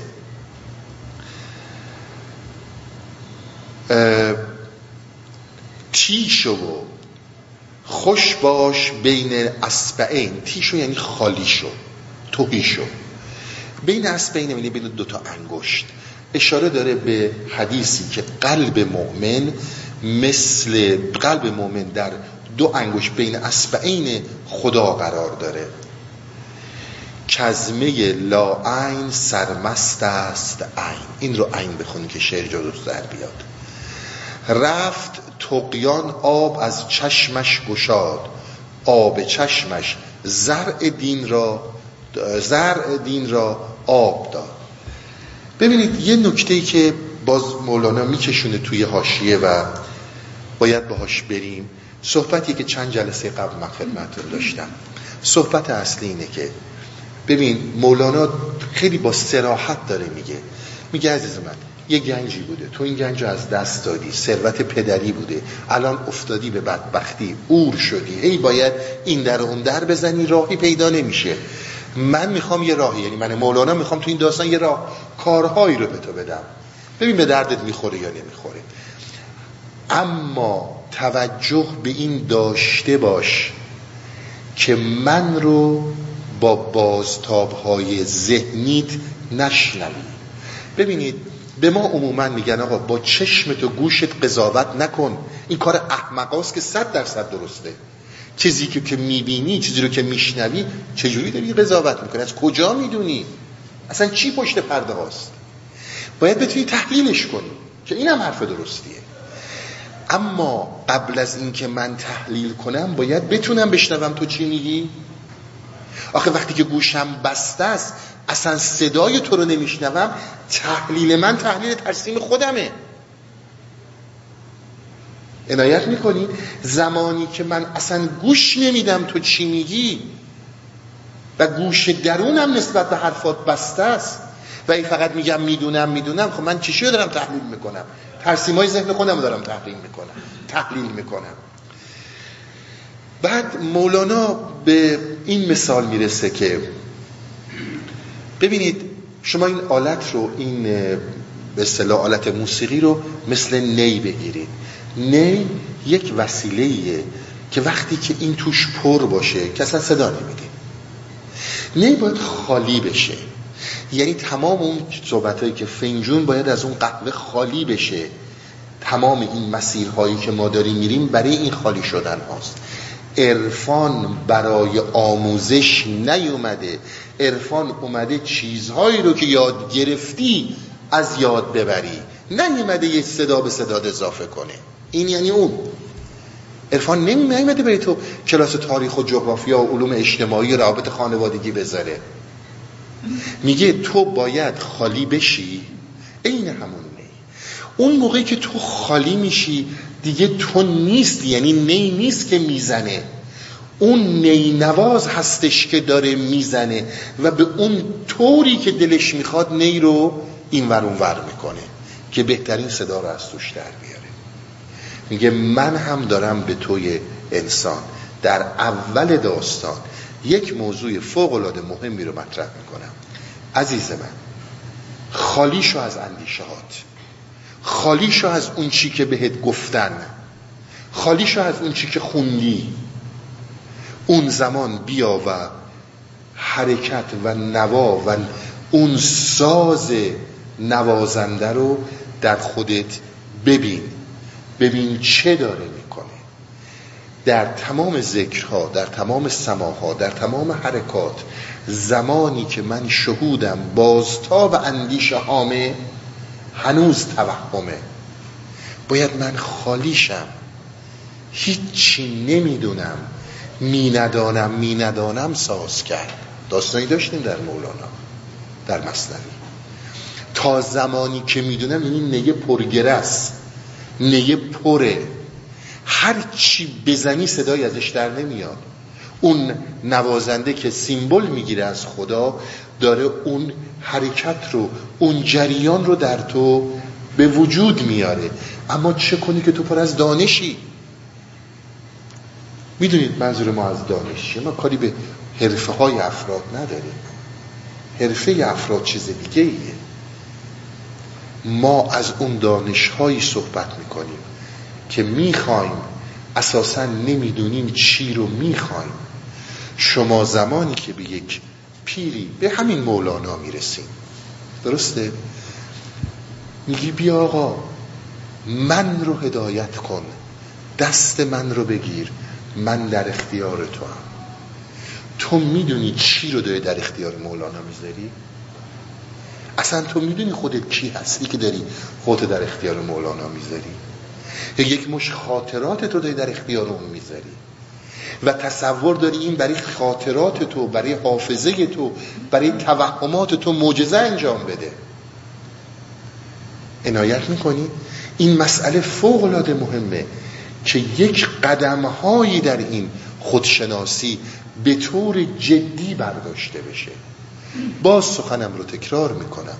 Speaker 1: تیشو خوش باش بین اسبعین تیشو یعنی خالی شو توهی شو بین اسبعین یعنی بین دوتا انگشت. اشاره داره به حدیثی که قلب مؤمن مثل قلب مؤمن در دو انگشت بین اسبعین خدا قرار داره. کزمه لا عین سرمست است عین. این رو عین بخونی که شعر جا در بیاد. رفت تقیان آب از چشمش گشاد. آب چشمش زرع دین را زرع دین را آب داد. ببینید یه نکته که باز مولانا میکشونه توی حاشیه و باید باهاش بریم. صحبتی که چند جلسه قبل من خدمتتون داشتم. صحبت اصلی اینه که ببین مولانا خیلی با سراحت داره میگه. میگه عزیز من یه گنجی بوده. تو این گنج از دست دادی. ثروت پدری بوده. الان افتادی به بدبختی. اور شدی. هی باید این در اون در بزنی. راهی پیدا نمیشه. من می‌خوام یه راهی. یعنی من مولانا می‌خوام تو این داستان یه راه. کارهایی رو به تو بدم. ببین به دردت می‌خوره یا نمی‌خوره. اما توجه به این داشته باش که من رو با بازتابهای ذهنیت نشنوی. ببینید به ما عموما میگن آقا با چشم تو گوشت قضاوت نکن. این کار احمقاست که صد درصد درسته. چیزی که که می‌بینی چیزی رو که میشنوی چجوری داری قضاوت می‌کنی؟ از کجا می‌دونی؟ اصلا چی پشت پرده هاست؟ باید بتونی تحلیلش کنی که اینم حرف درستیه. اما قبل از اینکه من تحلیل کنم باید بتونم بشنوم تو چی میگی؟ آخه وقتی که گوشم بسته است اصلا صدای تو رو نمیشنوم تحلیل من تحلیل ترسیم خودمه. عنایت می‌کنی؟ زمانی که من اصلا گوش نمیدم تو چی میگی و گوش درونم نسبت به حرفات بسته است و این فقط میگم می‌دونم می‌دونم خب من چیشی رو دارم تحلیل می‌کنم؟ ترسیم های ذهن خودم دارم تحلیل می‌کنم. تحلیل می‌کنم. بعد مولانا به این مثال می‌رسه که ببینید شما این آلت رو این به اصطلاح آلت موسیقی رو مثل نی بگیرید. نی یک وسیله که وقتی که این توش پر باشه کسا صدا نمیده. نی باید خالی بشه. یعنی تمام اون صحبت که فنجون باید از اون قهوه خالی بشه. تمام این مسیرهایی که ما داریم میریم برای این خالی شدن هاست. عرفان برای آموزش نیومده. عرفان اومده چیزهایی رو که یاد گرفتی از یاد ببری. نیومده یه صدا به صدا اضافه کنه. این یعنی اون. عرفان نیومده برای تو کلاس تاریخ و جغرافیا و علوم اجتماعی و روابط خانوادگی بذاره. میگه تو باید خالی بشی. این همون اون موقعی که تو خالی میشی دیگه تو نیست یعنی نی نیست که می‌زنه. اون نی نواز هستش که داره می‌زنه و به اون طوری که دلش می‌خواد نی رو این ور ور می‌کنه که بهترین صدا رو از توش در بیاره. میگه من هم دارم به توی انسان. در اول داستان یک موضوع فوق العاده مهمی رو مطرح می‌کنم. عزیز من خالی شو از اندیشهات خالی شو از اون چی که بهت گفتن. خالی شو از اون چی که خوندی. اون زمان بیا و حرکت و نوا و اون ساز نوازنده رو در خودت ببین. ببین چه داره می‌کنه. در تمام ذکرها در تمام سماها در تمام حرکات زمانی که من شهودم بازتاب اندیشه هامه هنوز توهمه. باید من خالیشم. هیچی نمی‌دونم. می ندانم می ندانم ساز کرد. داستانی داشتیم در مولانا در مصنوی. تا زمانی که می‌دونم این نگه پرگرس نگه پره. هر چی بزنی صدای ازش در نمیاد. اون نوازنده که سیمبل می‌گیره از خدا داره اون حرکت رو اون جریان رو در تو به وجود میاره. اما چه کنی که تو پر از دانشی؟ می‌دونید منظور ما از دانشی؟ ما کاری به حرفه های افراد نداریم. حرفه افراد چیز دیگه ایه ما از اون دانش هایی صحبت می‌کنیم که می‌خوایم اساسا نمی‌دونیم چی رو می‌خوایم. شما زمانی که به یک پیری به همین مولانا می‌رسیم درسته؟ میگی بیا آقا من رو هدایت کن دست من رو بگیر من در اختیار تو هم تو می‌دونی چی رو داری در اختیار مولانا می‌ذاری؟ اصلا تو می‌دونی خودت کی هستی که داری خودت در اختیار مولانا می‌ذاری؟ یک مش خاطرات تو داری در اختیار اون می‌ذاری و تصور داری این برای خاطرات تو برای حافظه تو برای توهمات تو معجزه انجام بده. عنایت می‌کنی؟ این مسئله فوق العاده مهمه که یک قدم هایی در این خودشناسی به طور جدی برداشته بشه. باز سخنم رو تکرار می‌کنم.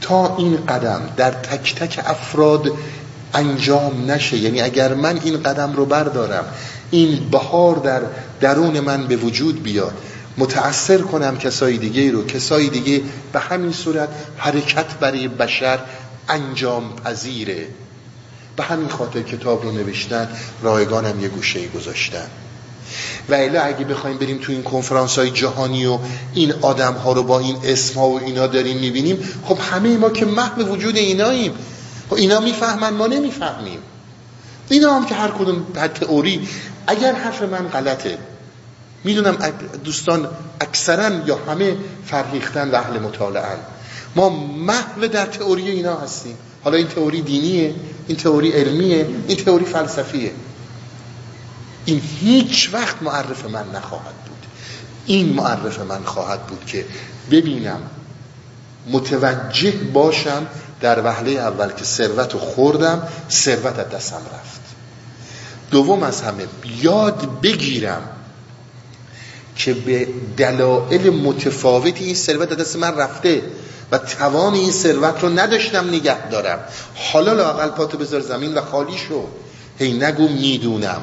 Speaker 1: تا این قدم در تک تک افراد انجام نشه یعنی اگر من این قدم رو بردارم این بهار در درون من به وجود بیاد. متأثر کنم کسای دیگه رو کسای دیگه به همین صورت حرکت برای بشر انجام پذیره به همین خاطر کتاب رو نوشتن رایگانم یه گوشه گذاشتن. و الا اگه بخوایم بریم تو این کنفرانس های جهانی و این آدم ها رو با این اسم ها و اینا داریم می‌بینیم خب همه ما که محو وجود ایناییم. خب اینا می‌فهمن ما نمی‌فهمیم. اینا هم که هر کدوم تئوری اگر حرف من غلطه می‌دونم دوستان اکثرا یا همه فرهیختن و اهل مطالعه ما محو در تئوری اینا هستیم. حالا این تئوری دینیه این تئوری علمیه این تئوری فلسفیه. این هیچ وقت معرف من نخواهد بود. این معرف من خواهد بود که ببینم متوجه باشم در وهله اول که ثروت خوردم ثروت از دستم رفت. دوم از همه یاد بگیرم که به دلایل متفاوتی این ثروت دست من رفته و توان این ثروت رو نداشتم نگه دارم. حالا لاقل پاتو بذار زمین و خالی شو. هی نگو می‌دونم.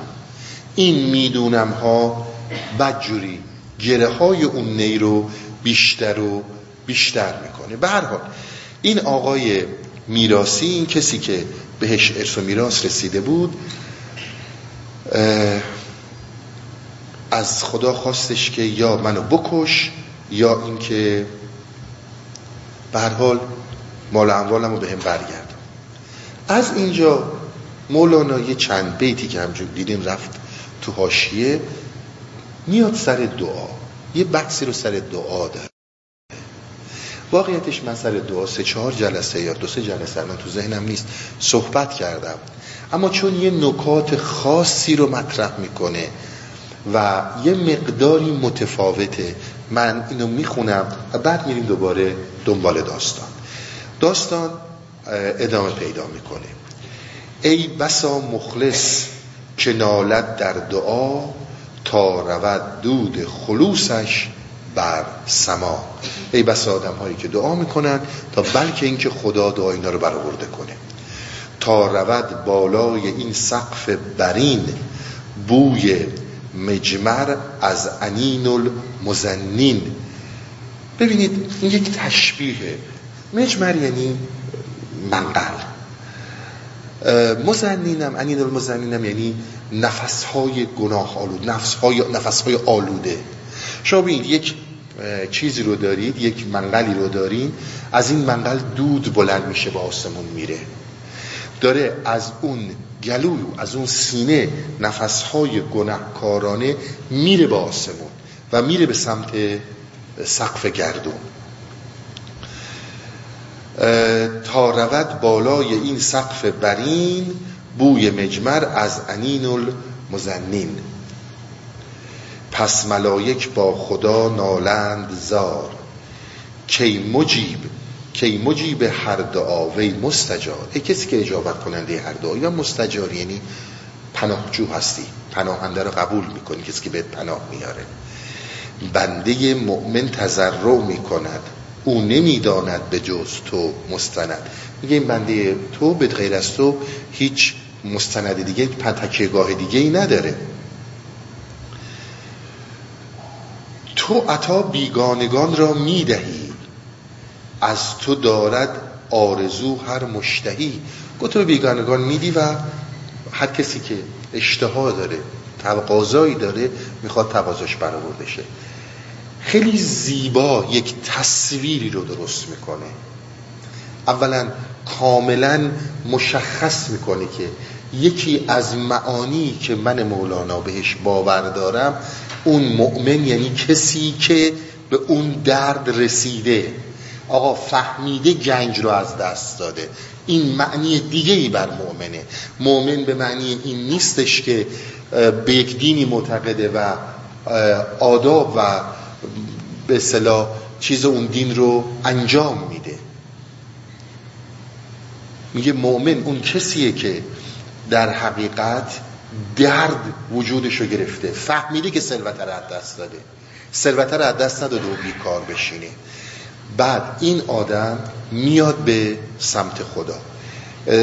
Speaker 1: این می‌دونم ها بدجوری گره های اون نی رو بیشتر و بیشتر می‌کنه. به هر حال این آقای میراسی این کسی که بهش ارث و میراث رسیده بود از خدا خواستش که یا منو بکش یا اینکه به هر حال مال اموالمو به هم برگرد از اینجا مولانا یه چند بیتی که همجور دیدیم رفت تو حاشیه میاد سر دعا. یه بحثی رو سر دعا داره. واقعیتش من سر دعا سه چهار جلسه یا دو سه جلسه من تو ذهنم نیست. صحبت کردم. اما چون یه نکات خاصی رو مطرح می‌کنه و یه مقداری متفاوته من اینو می‌خونم و بعد میریم دوباره دنبال داستان. داستان ادامه پیدا می‌کنه. ای بسا مخلص که نالد در دعا تا رود دود خلوصش بر سما. ای بس آدم هایی که دعا می‌کنن تا بلکه اینکه خدا دعا اینا رو برآورده کنه. تا رود بالای این سقف برین بوی مجمر از انین المزنین ببینید این یک تشبیه مجمر یعنی منقل. مزنینم انین المزنینم یعنی نفسهای گناه آلود نفسهای, نفسهای آلوده. شما ببینید یک چیزی رو دارید یک منقلی رو دارین از این منقل دود بلند میشه با آسمون میره. داره از اون گلو از اون سینه نفسهای گناهکارانه میره با آسمون و میره به سمت سقف گردون. تا رود بالای این سقف برین بوی مجمر از انین المزنین. پس ملائک با خدا نالند زار. کی مجیب کی مجیب هر دعا وی مستجار ای کسی که اجابت کننده هر دعا. یا مستجار یعنی پناهجو هستی. پناهنده رو قبول می‌کنی. کسی که بهت پناه میاره. بنده مؤمن تضرع می‌کند. او نمی‌داند به جز تو مستند. میگه این بنده تو به غیر از تو هیچ مستند دیگه تکیهگاه دیگه ای نداره. تو عطا بیگانگان را می‌دهی. از تو دارد آرزو هر مشتهی. گفت تو بیگانگان میدی و هر کسی که اشتها داره تقاضایی داره می‌خواد تقاضاش برآورده شه. خیلی زیبا یک تصویری رو درست می‌کنه. اولا کاملا مشخص می‌کنه که یکی از معانی که من مولانا بهش باور دارم اون مؤمن یعنی کسی که به اون درد رسیده. آقا فهمیده گنج رو از دست داده. این معنی دیگه ای بر مؤمنه. مؤمن به معنی این نیستش که به یک دینی معتقده و آداب و به صلاح چیز اون دین رو انجام میده. میگه مؤمن اون کسیه که در حقیقت درد وجودش رو گرفته. فهمیده که ثروت رو از دست داده. ثروت رو از دست نداده و بیکار بشینه. بعد این آدم میاد به سمت خدا.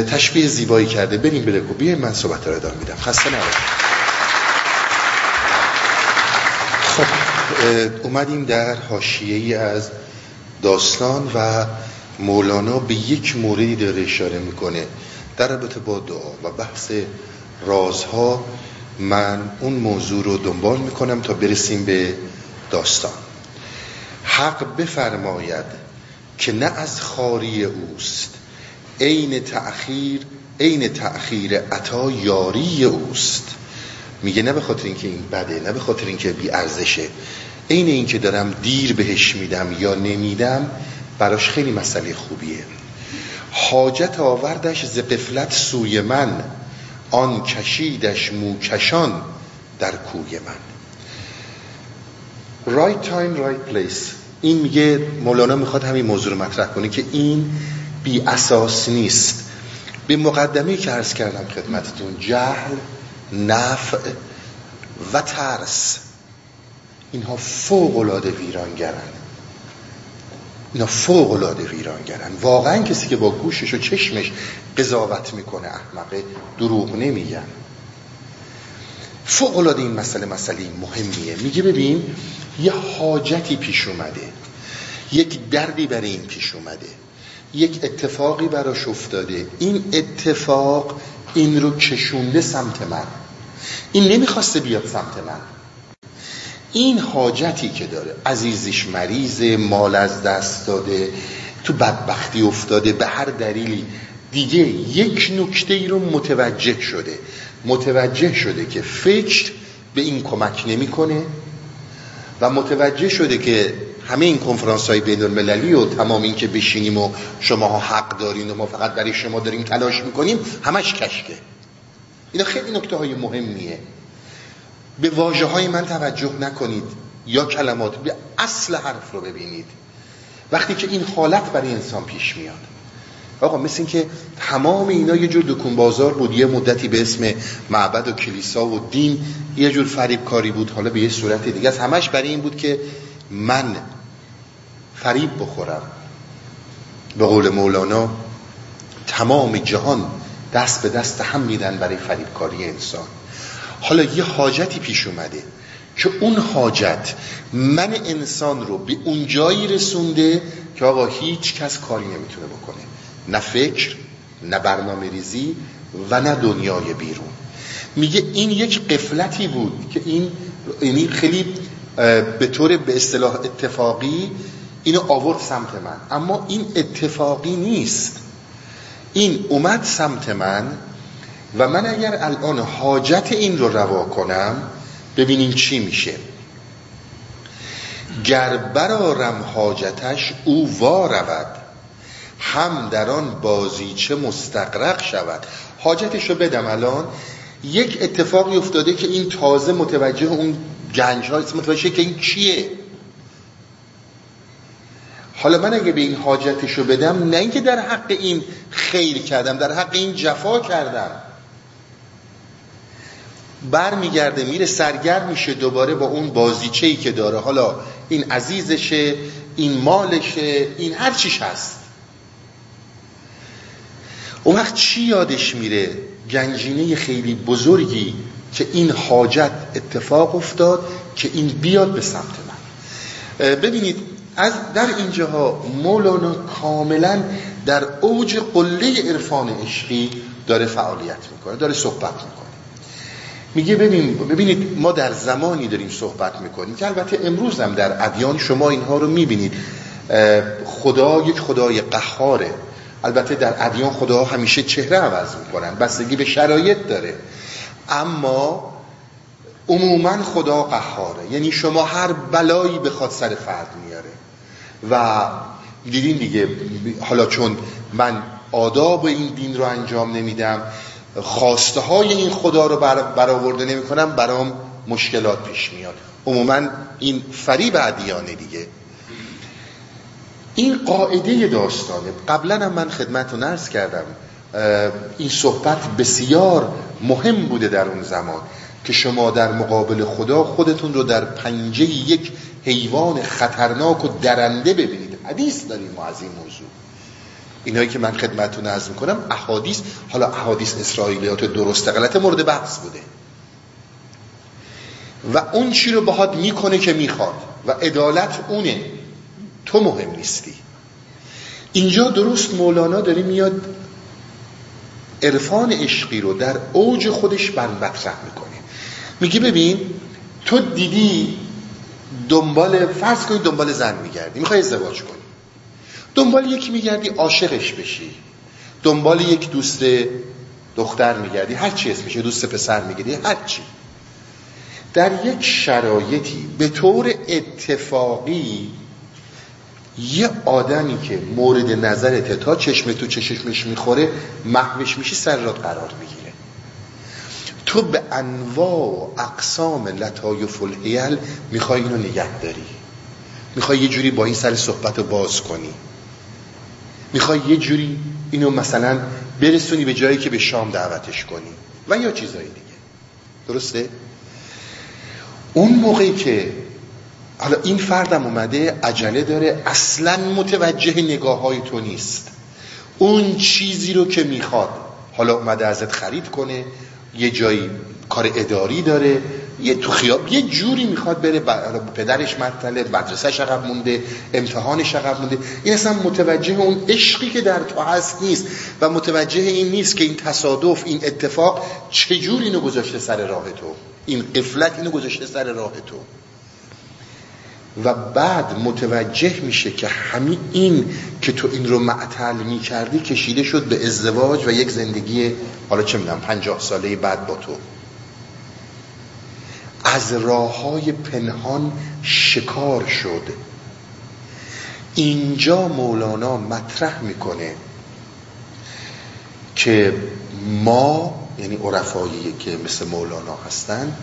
Speaker 1: تشبیه زیبایی کرده. بریم بلکو بیایم من صحبت رو ادامه میدم. خسته نباشید. خب اومدیم در حاشیه ای از داستان و مولانا به یک موردی داره اشاره می‌کنه. در رابطه با دعا و بحث رازها من اون موضوع رو دنبال می‌کنم تا برسیم به داستان. حق بفرماید که نه از خاری اوست. عین تأخیر عین تأخیر عطا یاری اوست. میگه نه به خاطر اینکه این بده نه به خاطر اینکه بی ارزشه. عین اینکه دارم دیر بهش میدم یا نمیدم براش خیلی مسئله خوبیه. حاجت آوردش ز قفلت سوی من آن کشیدش موکشان در کوی من. Right time right place. این میگه مولانا می‌خواد همین موضوع رو مطرح کنه که این بی اساس نیست. به مقدمه که عرض کردم خدمتتون جهل نفع و ترس. اینها فوق العاده ویرانگرن. اینا فوق العاده ویرانگرن. واقعا کسی که با گوشش و چشمش قضاوت می‌کنه احمقه دروغ نمیگن. فوق العاده این مسئله مسئله مهمیه. میگه ببین یه حاجتی پیش اومده. یک دردی برای این پیش اومده. یک اتفاقی براش افتاده. این اتفاق این رو کشونده سمت من. این نمی‌خواسته بیاد سمت من. این حاجتی که داره عزیزش مریض مال از دست داده تو بدبختی افتاده به هر دلیلی. دیگه یک نکته ای رو متوجه شده. متوجه شده که فکر به این کمک نمی‌کنه و متوجه شده که همه این کنفرانس های بین المللی و تمام این که بشینیم و شما حق دارین و ما فقط برای شما داریم تلاش می‌کنیم همش کشکه. اینا خیلی نکته های مهمیه. به واجه های من توجه نکنید یا کلمات به اصل حرف رو ببینید. وقتی که این حالت برای انسان پیش میاد آقا مثل این که تمام اینا یه جور دکون بازار بود یه مدتی به اسم معبد و کلیسا و دین یه جور فریب کاری بود حالا به یه صورت دیگه از همش برای این بود که من فریب بخورم. به قول مولانا تمام جهان دست به دست هم میدن برای فریبکاری انسان. حالا یه حاجتی پیش اومده که اون حاجت من انسان رو به اون جایی رسونده که آقا هیچ کس کاری نمی‌تونه بکنه. نه فکر نه برنامه ریزی و نه دنیای بیرون. میگه این یک قفلتی بود که این یعنی خیلی به طور به اصطلاح اتفاقی اینو آورد سمت من. اما این اتفاقی نیست. این اومد سمت من و من اگر الان حاجت این رو روا کنم ببینیم چی میشه. گر برارم حاجتش او وا رود. هم در آن بازیچه مستقرق شود. حاجتش رو بدم الان. یک اتفاقی افتاده که این تازه متوجه اون گنج هایست متوجه که این چیه. حالا من اگه به این حاجتش رو بدم نه اینکه در حق این خیر کردم در حق این جفا کردم. بر میگرده میره سرگرم میشه دوباره با اون بازیچه که داره. حالا این عزیزشه این مالشه این هر چیش هست. اون وقت چی یادش میره؟ گنجینه خیلی بزرگی که این حاجت اتفاق افتاد که این بیاد به سمت من. ببینید از در اینجاها مولانا کاملا در اوج قله عرفان عشقی داره فعالیت می‌کنه داره صحبت می‌کنه. میگه ببین ببینید ما در زمانی داریم صحبت می‌کنیم که البته امروز هم در ادیان شما اینها رو می‌بینید. خدا یک خدای قهاره. البته در ادیان خدا همیشه چهره عوض می‌کنن بستگی به شرایط داره. اما عموما خدا قهاره. یعنی شما هر بلایی بخواد سر فرد میاره. و دیدین دیگه حالا چون من آداب این دین رو انجام نمیدم خواسته های این خدا رو برآورده نمی کنم برام مشکلات پیش میاد. عموما این فریب ادیانه دیگه. این قاعده داستانه. قبلا هم من رو نرس کردم این صحبت بسیار مهم بوده در اون زمان که شما در مقابل خدا خودتون رو در پنجه یک حیوان خطرناک و درنده ببینید. حدیث داریم ما از این موضوع. اینایی که من خدمتتون عرض می‌کنم احادیث حالا احادیث اسرائیلیات درست غلط مورد بحث بوده. و اون چی رو باهات می‌کنه که می‌خواد. و عدالت اونه. تو مهم نیستی. اینجا درست مولانا داره میاد عرفان عشقی رو در اوج خودش بر مطرح می‌کنه. میگه ببین تو دیدی دنبال فرض کنی دنبال زن میگردی. می‌خوای ازدواج کنی. دنبال یکی میگردی عاشقش بشی. دنبال یک دوست دختر میگردی. هر چی اسمشه دوست پسر میگردی هر چی. در یک شرایطی به طور اتفاقی یه آدمی که مورد نظرته تا چشم تو چشمش می‌خوره محوش سر را قرار می‌گیره. تو به انواع و اقسام لطایف الحیل می‌خوای اینو نگه داری. می‌خوای یه جوری با این سر صحبت باز کنی. می‌خوای یه جوری اینو مثلا برسونی به جایی که به شام دعوتش کنی و یا چیزایی دیگه. درسته؟ اون موقعی که حالا این فردم اومده عجله داره اصلا متوجه نگاه های تو نیست. اون چیزی رو که می‌خواد حالا اومده ازت خرید کنه یه جایی کار اداری داره یه تو خیاب یه جوری می‌خواد بره پدرش مطلع مدرسه عقب مونده امتحانش عقب مونده. این اصلا متوجه اون عشقی که در تو هست نیست و متوجه این نیست که این تصادف این اتفاق چجور اینو گذاشته سر راه تو. این قفلت اینو گذاشته سر راه تو. و بعد متوجه میشه که همین این که تو این رو معطل می‌کردی کشیده شد به ازدواج و یک زندگی حالا چه می‌دونم پنجاه ساله بعد با تو. از راه های پنهان شکار شد. اینجا مولانا مطرح می‌کنه که ما یعنی عرفایی که مثل مولانا هستن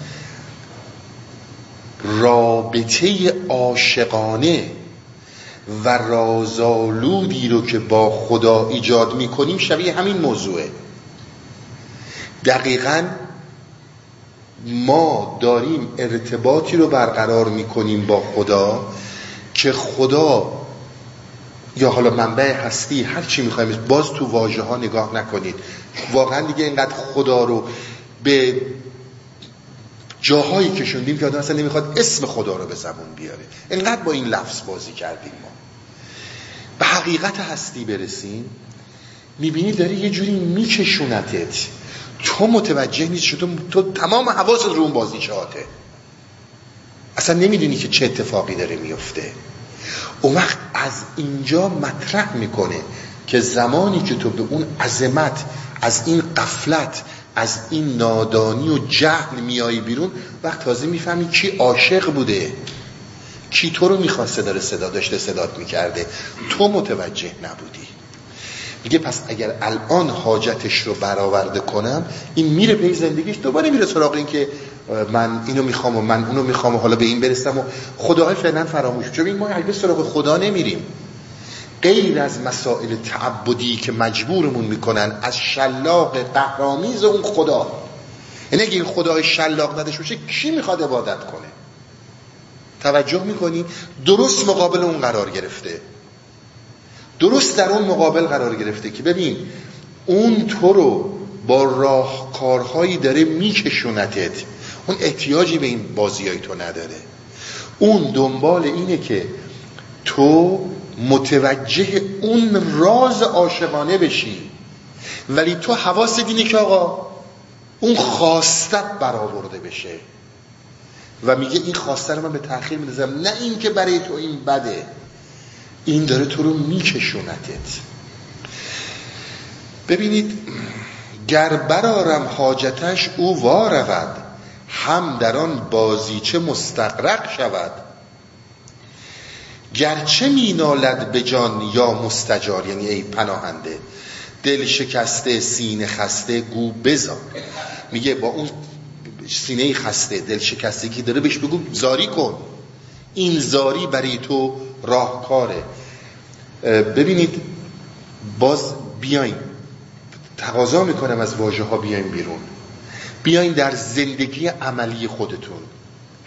Speaker 1: رابطه عاشقانه و رازالودی رو که با خدا ایجاد می‌کنیم شبیه همین موضوعه. دقیقا ما داریم ارتباطی رو برقرار می‌کنیم با خدا که خدا یا حالا منبع هستی هر چی می‌خوایم باز تو واژه ها نگاه نکنید. واقعا دیگه اینقدر خدا رو به جاهایی که شوندیم که آدم اصلا نمی‌خواد اسم خدا رو به زبون بیاره. اینقدر با این لفظ بازی کردیم ما. به حقیقت هستی برسیم می‌بینی داری یه جوری میکشونتت. تو متوجه نیست شد تو تمام حواست رو اون بازی شاته اصلا نمی‌دونی که چه اتفاقی داره میفته اون وقت از اینجا مطرح می‌کنه که زمانی که تو به اون عظمت از این قفلت از این نادانی و جهل میایی بیرون وقت تازه می‌فهمی کی عاشق بوده. کی تو رو می‌خواسته داره صدا داشته صدات می‌کرده. تو متوجه نبودی. میگه پس اگر الان حاجتش رو برآورده کنم این میره پی زندگیش دوباره میره سراغ این که من اینو می‌خوام و من اونو می‌خوام و حالا به این برسم و خداهای فعلا فراموش. چون این ما به سراغ خدا نمیریم. غیر از مسائل تعبدی که مجبورمون می‌کنن از شلاق قهرامیز اون خدا. یعنی اگه این خدای شلاق نداشته باشه کی می‌خواد عبادت کنه؟ توجه می‌کنی؟ درست مقابل اون قرار گرفته. درست در اون مقابل قرار گرفته که ببین اون تو رو با راهکارهایی داره میکشونتت. اون احتیاجی به این بازیای تو نداره. اون دنبال اینه که تو متوجه اون راز عاشقانه بشی. ولی تو حواس دینه که آقا اون خواستت برآورده بشه. و میگه این خواسته رو من به تأخیر میدازم نه این که برای تو این بده. این داره تو رو میکشونتت. ببینید گر برارم حاجتش او وارود هم در آن بازیچه مستقرق شود. گرچه مینالد به جان یا مستجار یعنی ای پناهنده دل شکسته سینه خسته گو بزار. میگه با اون سینه خسته دل شکسته که داره بهش بگو زاری کن. این زاری برای تو راهکاره. ببینید باز بیاین. تقاضا می‌کنم از واژه ها بیاین بیرون. بیاین در زندگی عملی خودتون.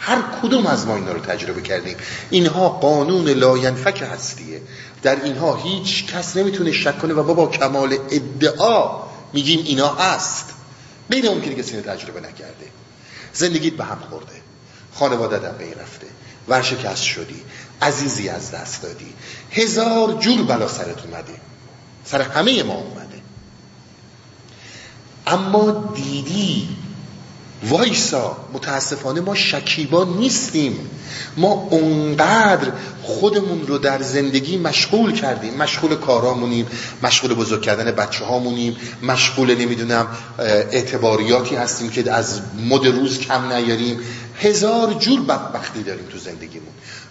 Speaker 1: هر کدوم از ما اینا رو تجربه کردیم. اینها قانون لاینفک هستیه. در اینها هیچ کس نمی‌تونه شک کنه و با کمال ادعا میگیم اینا هست. بین اون که سینه تجربه نکرده. زندگیت به هم خورده. خانواده در بین رفته. ورشکست شدی. عزیزی از دست دادی. هزار جور بلا سرت اومده. سر همه ما اومده. اما دیدی وایسا متاسفانه ما شکیبا نیستیم. ما اونقدر خودمون رو در زندگی مشغول کردیم. مشغول کارامونیم مشغول بزرگ کردن بچه هامونیم مشغول نمی‌دونم اعتباریاتی هستیم که از مد روز کم نیاریم. هزار جور بدبختی داریم تو زندگیمون.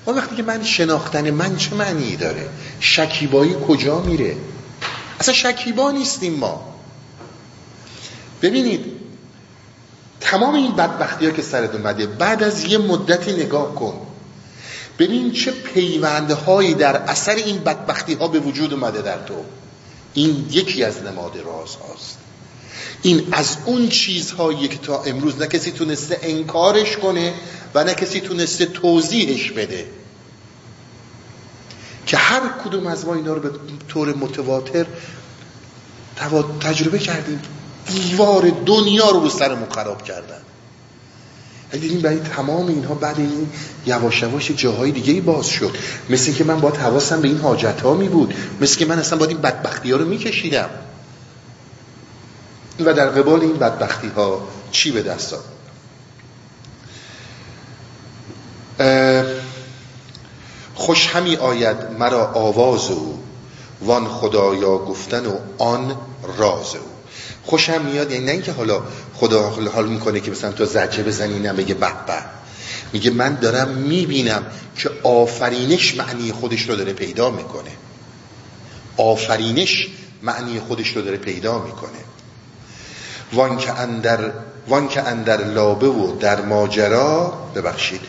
Speaker 1: و وقتی که من شناختن من چه معنی داره؟ شکیبایی کجا میره؟ اصلا شکیبا نیستیم ما. ببینید تمام این بدبختی ها که سرت اومده بعد از یه مدتی نگاه کن. ببین چه پیوندهایی در اثر این بدبختی ها به وجود اومده در تو. این یکی از نماد راز هاست. این از اون چیزهایی که تا امروز نه کسی تونسته انکارش کنه و نه کسی تونسته توضیحش بده. که هر کدوم از ما اینا رو به طور متواتر تجربه کردیم. دیوار دنیا رو رو سرمون خراب کردن. دیدیم برای تمام اینها بعد این یواش یواش جاهای دیگه ای باز شد. مثل که من باید حواسم به این حاجت ها می بود. مثل که من اصلا باید این بدبختی ها رو می کشیدم و در قبال این بدبختی ها چی به دست آد خوش همی آید مرا آواز او وان خدایا گفتن و آن راز او. خوشم میاد یعنی نه اینکه حالا خدا حال می‌کنه که مثلا تو زجه بزنی نه بگه به به. میگه من دارم می‌بینم که آفرینش معنی خودش رو داره پیدا می‌کنه. آفرینش معنی خودش رو داره پیدا می‌کنه. وان که اندر وان که اندر لابه و در ماجرا ببخشید.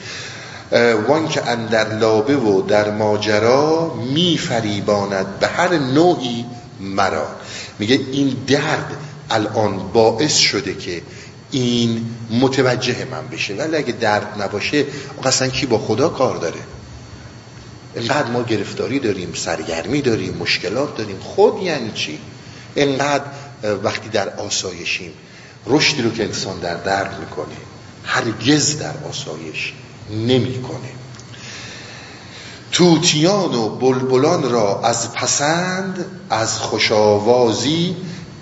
Speaker 1: وان که اندر لابه و در ماجرا میفریباند به هر نوعی مرا. میگه این درد الان باعث شده که این متوجه من بشه. ولی اگه درد نباشه اصلا کی با خدا کار داره؟ انقدر ما گرفتاری داریم سرگرمی داریم مشکلات داریم. خود یعنی چی؟ انقدر وقتی در آسایشیم رشدی رو که انسان در درد می‌کنه هرگز در آسایش نمی‌کنه. توتیان و بلبلان را از پسند از خوشاوازی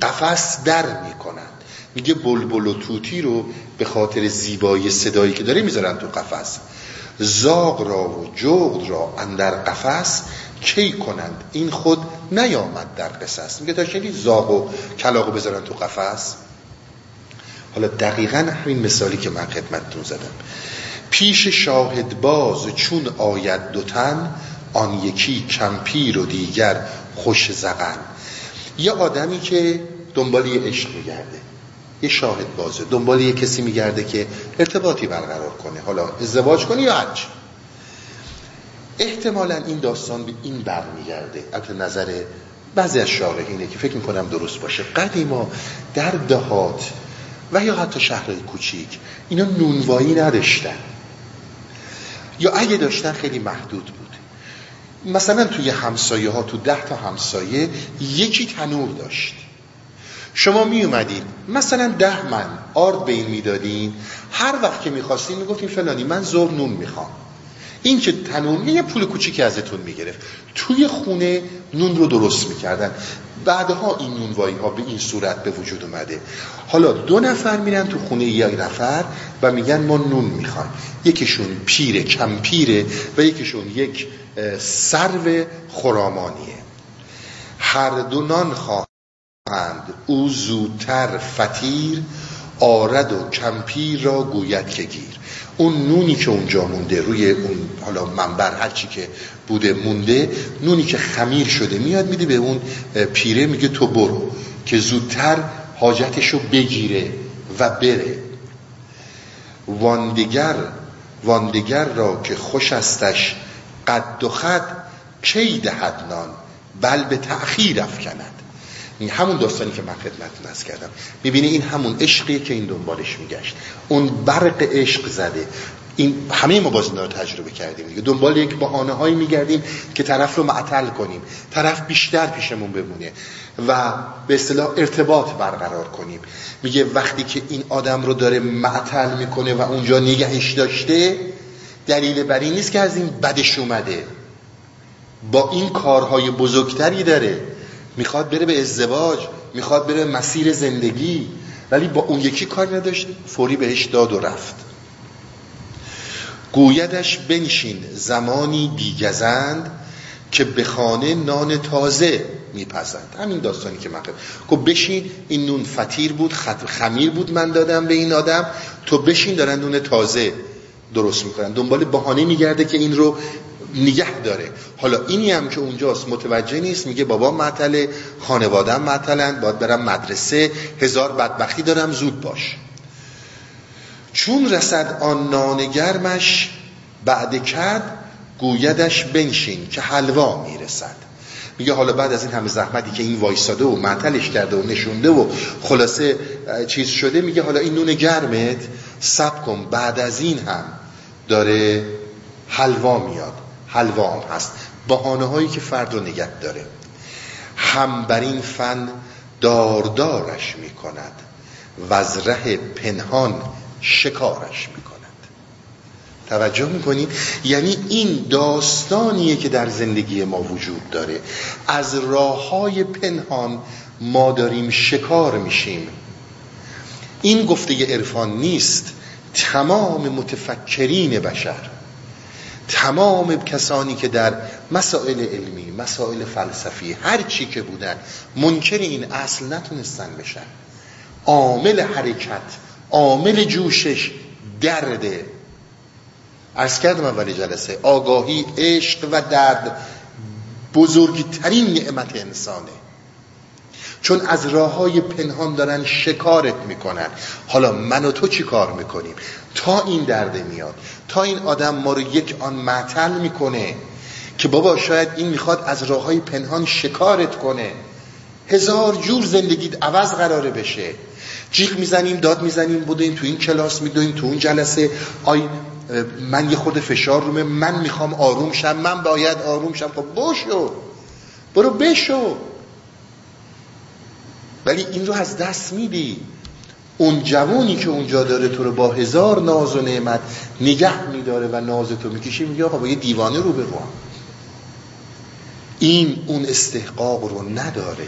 Speaker 1: قفس در می‌کنند. میگه بلبل و توتی رو به خاطر زیبایی صدایی که داره می‌ذارن تو قفس. زاغ را و جغد را اندر قفس کی کنند؟ این خود نیامد در قصص. میگه تا شدید زاغ و کلاغو بذارن تو قفس؟ حالا دقیقا همین مثالی که من خدمتتون زدم. پیش شاهد باز چون آید دوتن آن یکی کمپیر و دیگر خوش زغن. یه آدمی که دنبال یه عشق میگرده. یه شاهد بازه. دنبال یه کسی میگرده که ارتباطی برقرار کنه. حالا ازدواج کنه یا هرچی. احتمالا این داستان به این برمیگرده البته نظر بعضی از شارحینه که فکر می‌کنم درست باشه. قدیما در دهات و یا حتی شهرهای کوچیک اینا نونوایی نداشتن. یا اگه داشتن خیلی محدود بود. مثلا توی همسایه ها تو ده تا همسایه یکی تنور داشت. شما می اومدین مثلا ده من آرد به این می‌دادین. هر وقت که می‌خواستین می‌گفتین فلانی من زور نون می‌خوام. این که تنور یه پول کوچیکی ازتون می‌گرفت. توی خونه نون رو درست می‌کردن. بعدها این نونوایی ها به این صورت به وجود اومده. حالا دو نفر میرن تو خونه یک نفر و میگن ما نون می‌خوایم یکیشون پیره کم پیره و یکیشون یک سرو خرامانیه. هر دو نان خواهند. او زودتر فتیر آرد و کمپیر را گوید که گیر. اون نونی که اونجا مونده روی اون حالا منبر هرچی که بوده مونده نونی که خمیر شده میاد میده به اون پیره میگه تو برو که زودتر حاجتشو بگیره و بره. واندگر واندگر را که خوش استش قد و خد کی دهد نان؟ بل به تأخیر افکند. این همون داستانی که من خدمتتون از کردم. می‌بینی این همون عشقیه که این دنبالش میگشت. اون برق عشق زده. این همه ما باز رو تجربه کردیم دیگه. دنبال یک بهانه هایی میگردیم که طرف رو معطل کنیم. طرف بیشتر پیشمون بمونه و به اصطلاح ارتباط برقرار کنیم. میگه وقتی که این آدم رو داره معطل می‌کنه و اونجا نگهش داشته دلیل بر این نیست که از این بدش اومده. با این کارهای بزرگتری داره. می‌خواد بره به ازدواج می‌خواد بره مسیر زندگی ولی با اون یکی کار نداشت فوری بهش داد و رفت. گویدش بنشین زمانی بیگزند که به خانه نان تازه میپزند. همین داستانی که من گفت بشین این نون فتیر بود خمیر بود من دادم به این آدم. تو بشین دارن نون تازه درست می‌کنن. دنبال بهانه میگرده که این رو نگه داره. حالا اینی هم که اونجاست متوجه نیست میگه بابا معطله خانوادم معطلن باید برم مدرسه هزار بدبختی دارم زود باش. چون رسد آن نانگرمش بعد کرد گویدش بنشین که حلوا می‌رسد. میگه حالا بعد از این همه زحمتی که این وایساده و معطلش کرده و نشونده و خلاصه چیز شده میگه حالا این نون گرمت سب کن بعد از این هم داره حلوا میاد. حلوا هم هست. بحانه هایی که فرد رو نگه داره. هم بر این فن داردارش می‌کند و از ره پنهان شکارش می‌کند. توجه می‌کنید؟ یعنی این داستانیه که در زندگی ما وجود داره. از راه های پنهان ما داریم شکار میشیم. این گفته عرفان نیست. تمام متفکرین بشر تمام کسانی که در مسائل علمی مسائل فلسفی هر چی که بودن منکر این اصل نتونستن بشن. عامل حرکت عامل جوشش درده ارز کردم اول جلسه آگاهی عشق و درد بزرگترین نعمت انسانه. چون از راه های پنهان دارن شکارت می‌کنن. حالا من و تو چی کار می‌کنیم؟ تا این درده میاد. تا این آدم ما رو یک آن معطل می‌کنه که بابا شاید این می‌خواد از راه های پنهان شکارت کنه. هزار جور زندگیت عوض قراره بشه. جیغ می‌زنیم داد می‌زنیم بودیم تو این کلاس میدویم تو اون جلسه. آی من یه خود فشار رومه من می‌خوام آروم شم من باید آروم شم. خب باشو برو بشو. ولی این رو از دست میدی. اون جوانی که اونجا داره تو رو با هزار ناز و نعمت نگه میداره و ناز تو می‌کشی میگه آقا با یه دیوانه رو برو این اون استحقاق رو نداره.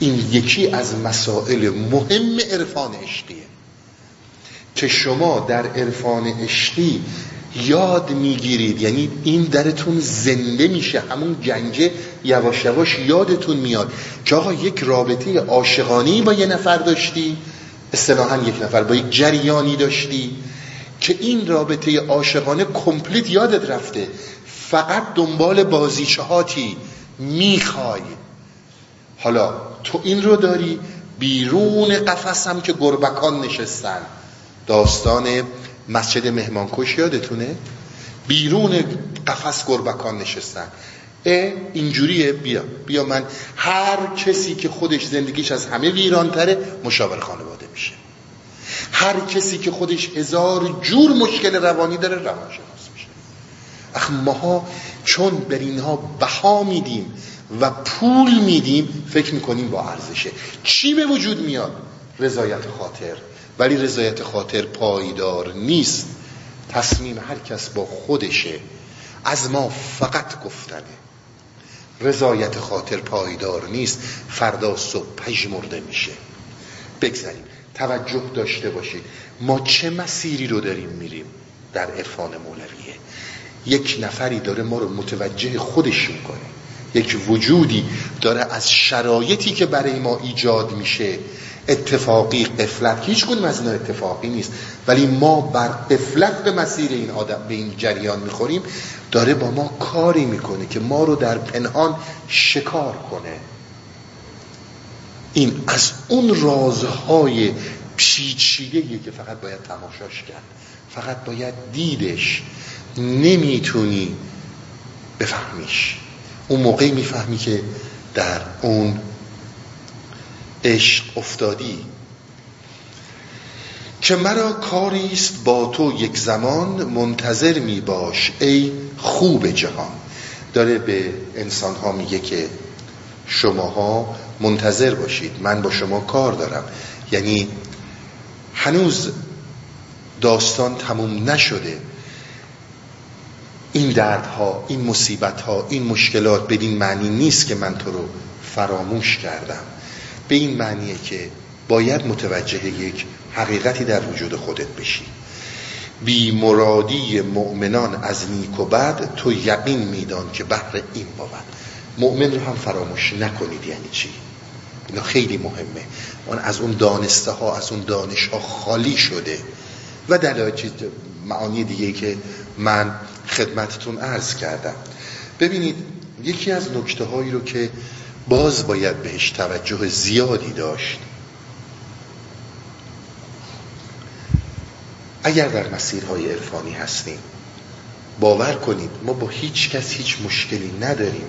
Speaker 1: این یکی از مسائل مهم عرفان عشقیه. که شما در عرفان عشقی یاد می‌گیرید. یعنی این درتون زنده میشه. همون گنجه یواش یواش یادتون میاد. که آقا یک رابطه عاشقانه با یه نفر داشتی. اصطلاحا یک نفر با یک جریانی داشتی. که این رابطه عاشقانه کمپلیت یادت رفته. فقط دنبال بازیچهاتی می‌خوای. حالا تو این رو داری بیرون قفس هم که گربکان نشستن. داستان مسجد مهمانکش یادتونه؟ بیرون قفس گربکان نشستن. اه اینجوریه بیا بیا من هر کسی که خودش زندگیش از همه ویرانتره مشاور خانواده میشه. هر کسی که خودش هزار جور مشکل روانی داره روانشناس میشه. اخ ماها چون بر اینها بها میدیم و پول میدیم فکر می‌کنیم با ارزشه. چی به وجود میاد؟ رضایت خاطر. ولی رضایت خاطر پایدار نیست. تصمیم هر کس با خودشه. از ما فقط گفتنه. رضایت خاطر پایدار نیست. فردا صبح پژمرده میشه. بگذاریم. توجه داشته باشید. ما چه مسیری رو داریم میریم در عرفان مولویه؟ یک نفری داره ما رو متوجه خودش می‌کنه. یک وجودی داره از شرایطی که برای ما ایجاد میشه اتفاقی قفلت. هیچ کدوم از اینا اتفاقی نیست. ولی ما بر قفلت به مسیر این آدم به این جریان می‌خوریم. داره با ما کاری می‌کنه که ما رو در پنهان شکار کنه. این از اون رازهای پیچیده که فقط باید تماشاش کرد. فقط باید دیدش. نمی‌تونی بفهمیش. اون موقعی می‌فهمی که در اون عشق افتادی. که مرا کاری است با تو یک زمان منتظر می باش ای خوب جهان. داره به انسان ها میگه که شماها منتظر باشید من با شما کار دارم. یعنی هنوز داستان تموم نشده. این دردها این مصیبت ها این مشکلات بدین معنی نیست که من تو رو فراموش کردم. به این معنیه که باید متوجه یک حقیقتی در وجود خودت بشی. بی مرادی مؤمنان از نیک و بد تو یقین میدان که بحر این بود مؤمن رو هم فراموش نکنید یعنی چی؟ اینا خیلی مهمه. اون از اون دانسته ها از اون دانش ها خالی شده. و در معانی دیگه که من خدمتتون عرض کردم. ببینید یکی از نکته هایی رو که باز باید بهش توجه زیادی داشت. اگر در مسیرهای عرفانی هستیم باور کنید ما با هیچ کس هیچ مشکلی نداریم.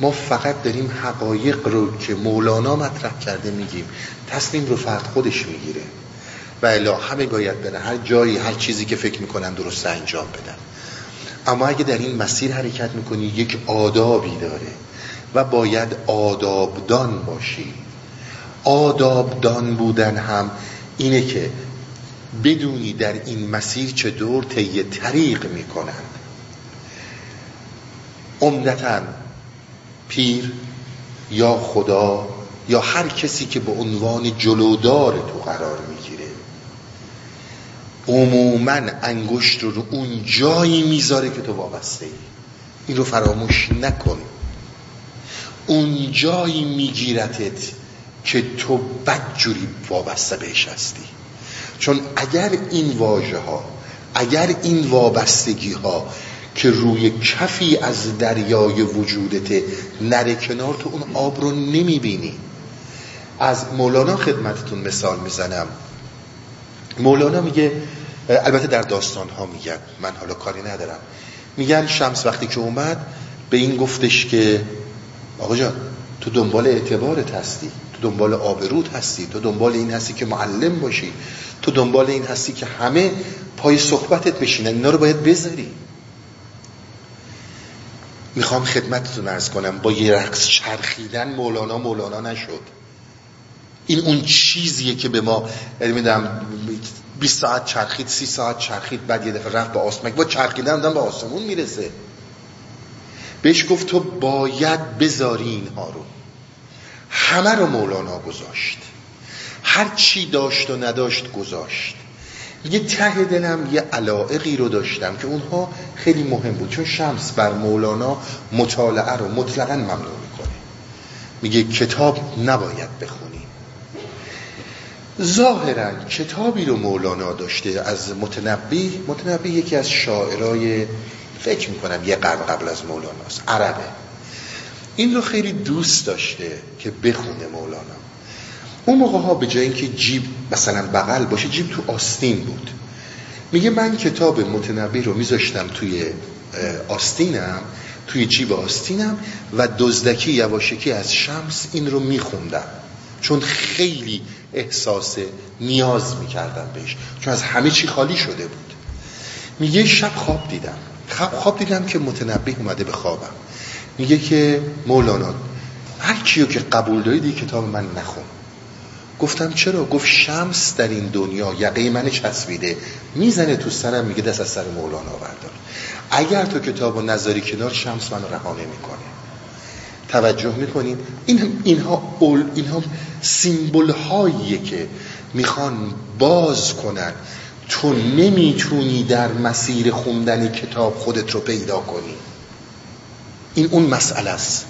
Speaker 1: ما فقط داریم حقایق رو که مولانا مطرح کرده میگیم تصمیم رو فرد خودش می‌گیره. و الا همه باید برن هر جایی هر چیزی که فکر می‌کنن درست انجام بدن. اما اگه در این مسیر حرکت می‌کنی یک آدابی داره. و باید آدابدان باشی آدابدان بودن هم اینه که بدونی در این مسیر چه دور طی طریق می‌کنن عمدتا پیر یا خدا یا هر کسی که به عنوان جلودار تو قرار می‌گیره. عموما انگشت رو رو اون جایی می‌ذاره که تو وابسته ای این رو فراموش نکن. اون جایی میگیرتت که تو بدجوری وابسته بهش هستی. چون اگر این واژه ها اگر این وابستگی ها که روی کفی از دریای وجودت نره کنار تو اون آب رو نمی‌بینی. از مولانا خدمتتون مثال می‌زنم. مولانا میگه البته در داستان ها میگن من حالا کاری ندارم. میگن شمس وقتی که اومد به این گفتش که آقا جان تو دنبال اعتبارت هستی. تو دنبال آبروت هستی. تو دنبال این هستی که معلم باشی. تو دنبال این هستی که همه پای صحبتت بشینن. اینا رو باید بذاری. می‌خوام خدمتتون ارز کنم. با یه رقص چرخیدن مولانا مولانا نشد. این اون چیزیه که به ما یعنی میدم 20 ساعت چرخید 30 ساعت چرخید بعد یه دفعه رفت به آسمان با چرخیدن به آسمون می‌رسه. بهش گفت تو باید بذاری اینها رو. همه رو مولانا گذاشت. هر چی داشت و نداشت گذاشت. یه ته دلم یه علائقی رو داشتم که اونها خیلی مهم بود. چون شمس بر مولانا مطالعه رو مطلقا ممنوع می‌کنه. میگه کتاب نباید بخونی. ظاهرا کتابی رو مولانا داشته از متنبی. متنبی یکی از شاعرای فکر می‌کنم یه قرن قبل از مولاناست. عربه. این رو خیلی دوست داشته که بخونه مولانا. اون موقع ها به جای اینکه جیب مثلا بغل باشه جیب تو آستین بود. میگه من کتاب متنبی رو میذاشتم توی آستینم توی جیب آستینم و دزدکی یواشکی از شمس این رو میخوندم. چون خیلی احساس نیاز می‌کردم بهش. چون از همه چی خالی شده بود. میگه شب خواب دیدم. خواب, خواب دیدم که متنبی اومده به خوابم. میگه که مولانا هر کیو که قبول دارید کتاب من نخون. گفتم چرا؟ گفت شمس در این دنیا یقه من چسبیده. می‌زنه تو سرم میگه دست از سر مولانا بردار. اگر تو کتاب و نظری کنار شمس من رها می‌کنه توجه می‌کنین؟ این اینها اول اینها سیمبل هاییه که می‌خوان باز کنن. تو نمی‌تونی در مسیر خوندن کتاب خودت رو پیدا کنی. این اون مسئله است.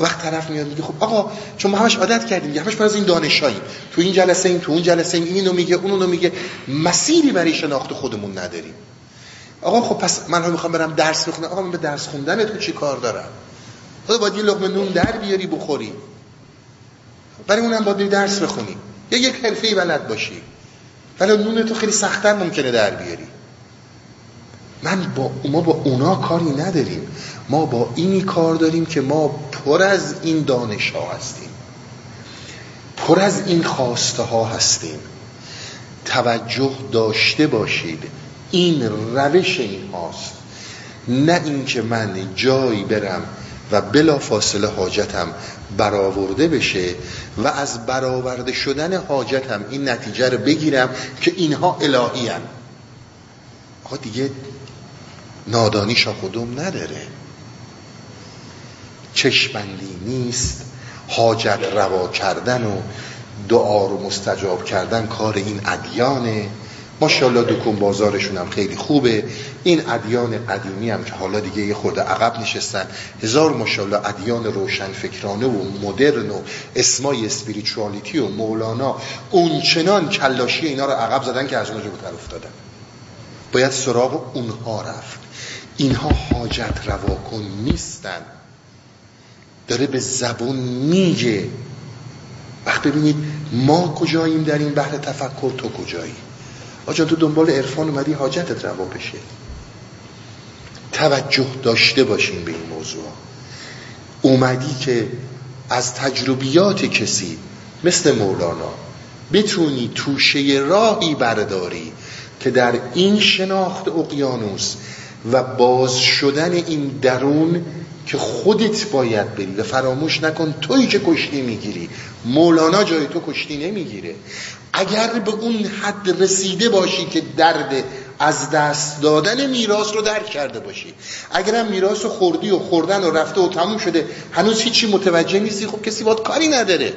Speaker 1: وقت طرف میاد میگه خب آقا چون ما همش عادت کردیم همش پر از این دانشایی. تو این جلسه این تو اون جلسه این اینو میگه اونو میگه. مسیری برای شناخت خودمون نداریم. آقا خب پس من هم می‌خوام برم درس بخونم. آقا من به درس خوندن تو چی کار دارم؟ خدا باید یه لقمه نون در بیاری بخوری. برای اونم باید درس بخونی. یا یک حرفه بلد باشی. ولی نون تو خیلی سختتر ممکنه در بیاری. من با ما با اونا کاری نداریم. ما با اینی کار داریم که ما پر از این دانش ها هستیم. پر از این خواسته ها هستیم. توجه داشته باشید. این روش این هاست. نه اینکه من جایی برم و بلا فاصله حاجتم برآورده بشه. و از برآورده شدن حاجتم این نتیجه رو بگیرم که اینها الهی هم. آقا دیگه نادانی خودم نداره. چشمندی نیست. حاجت روا کردن و دعا رو مستجاب کردن کار این ادیانه. ماشاءالله دکون بازارشون هم خیلی خوبه. این ادیان قدیمی هم که حالا دیگه یه خورده عقب نشستن هزار ماشاءالله ادیان روشن فکرانه و مدرن و اسمای اسپریچوالیتی و مولانا اونچنان کلاشی اینا رو عقب زدن که از اونجا بتر افتادن. باید سراغ اونها رفت. اینها حاجت رواکن نیستن. داره به زبون میگه. وقت ببینید ما کجاییم در این بحر تفکر تو کجایی؟ آجا تو دنبال عرفان اومدی حاجتت روا بشه. توجه داشته باشیم به این موضوع. اومدی که از تجربیات کسی مثل مولانا بتونی توشه راهی برداری که در این شناخت اقیانوس و باز شدن این درون که خودت باید بری. و فراموش نکن تویی که کشتی می‌گیری. مولانا جای تو کشتی نمی‌گیره. اگر به اون حد رسیده باشی که درد از دست دادن میراث رو درک کرده باشی. اگرم میراث رو خوردی و خوردن و رفته و تموم شده هنوز هیچی متوجه نیستی خب کسی باید کاری نداره.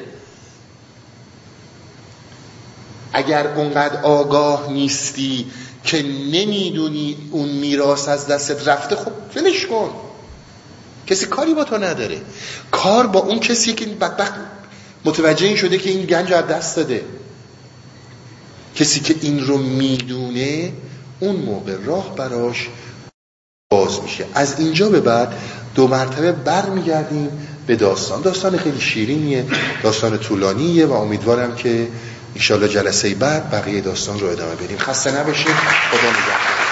Speaker 1: اگر اونقدر آگاه نیستی که نمی‌دونی اون میراث از دستت رفته خب فلش کن. کسی کاری با تو نداره. کار با اون کسی که بدبخت متوجه این شده که این گنج از دست داده. کسی که این رو می‌دونه اون موقع راه براش باز میشه. از اینجا به بعد دو مرتبه بر میگردیم به داستان. داستان خیلی شیرینیه داستان طولانیه و امیدوارم که انشالله جلسه بعد بقیه داستان رو ادامه بدیم. خسته نباشید. خدا نگهدار.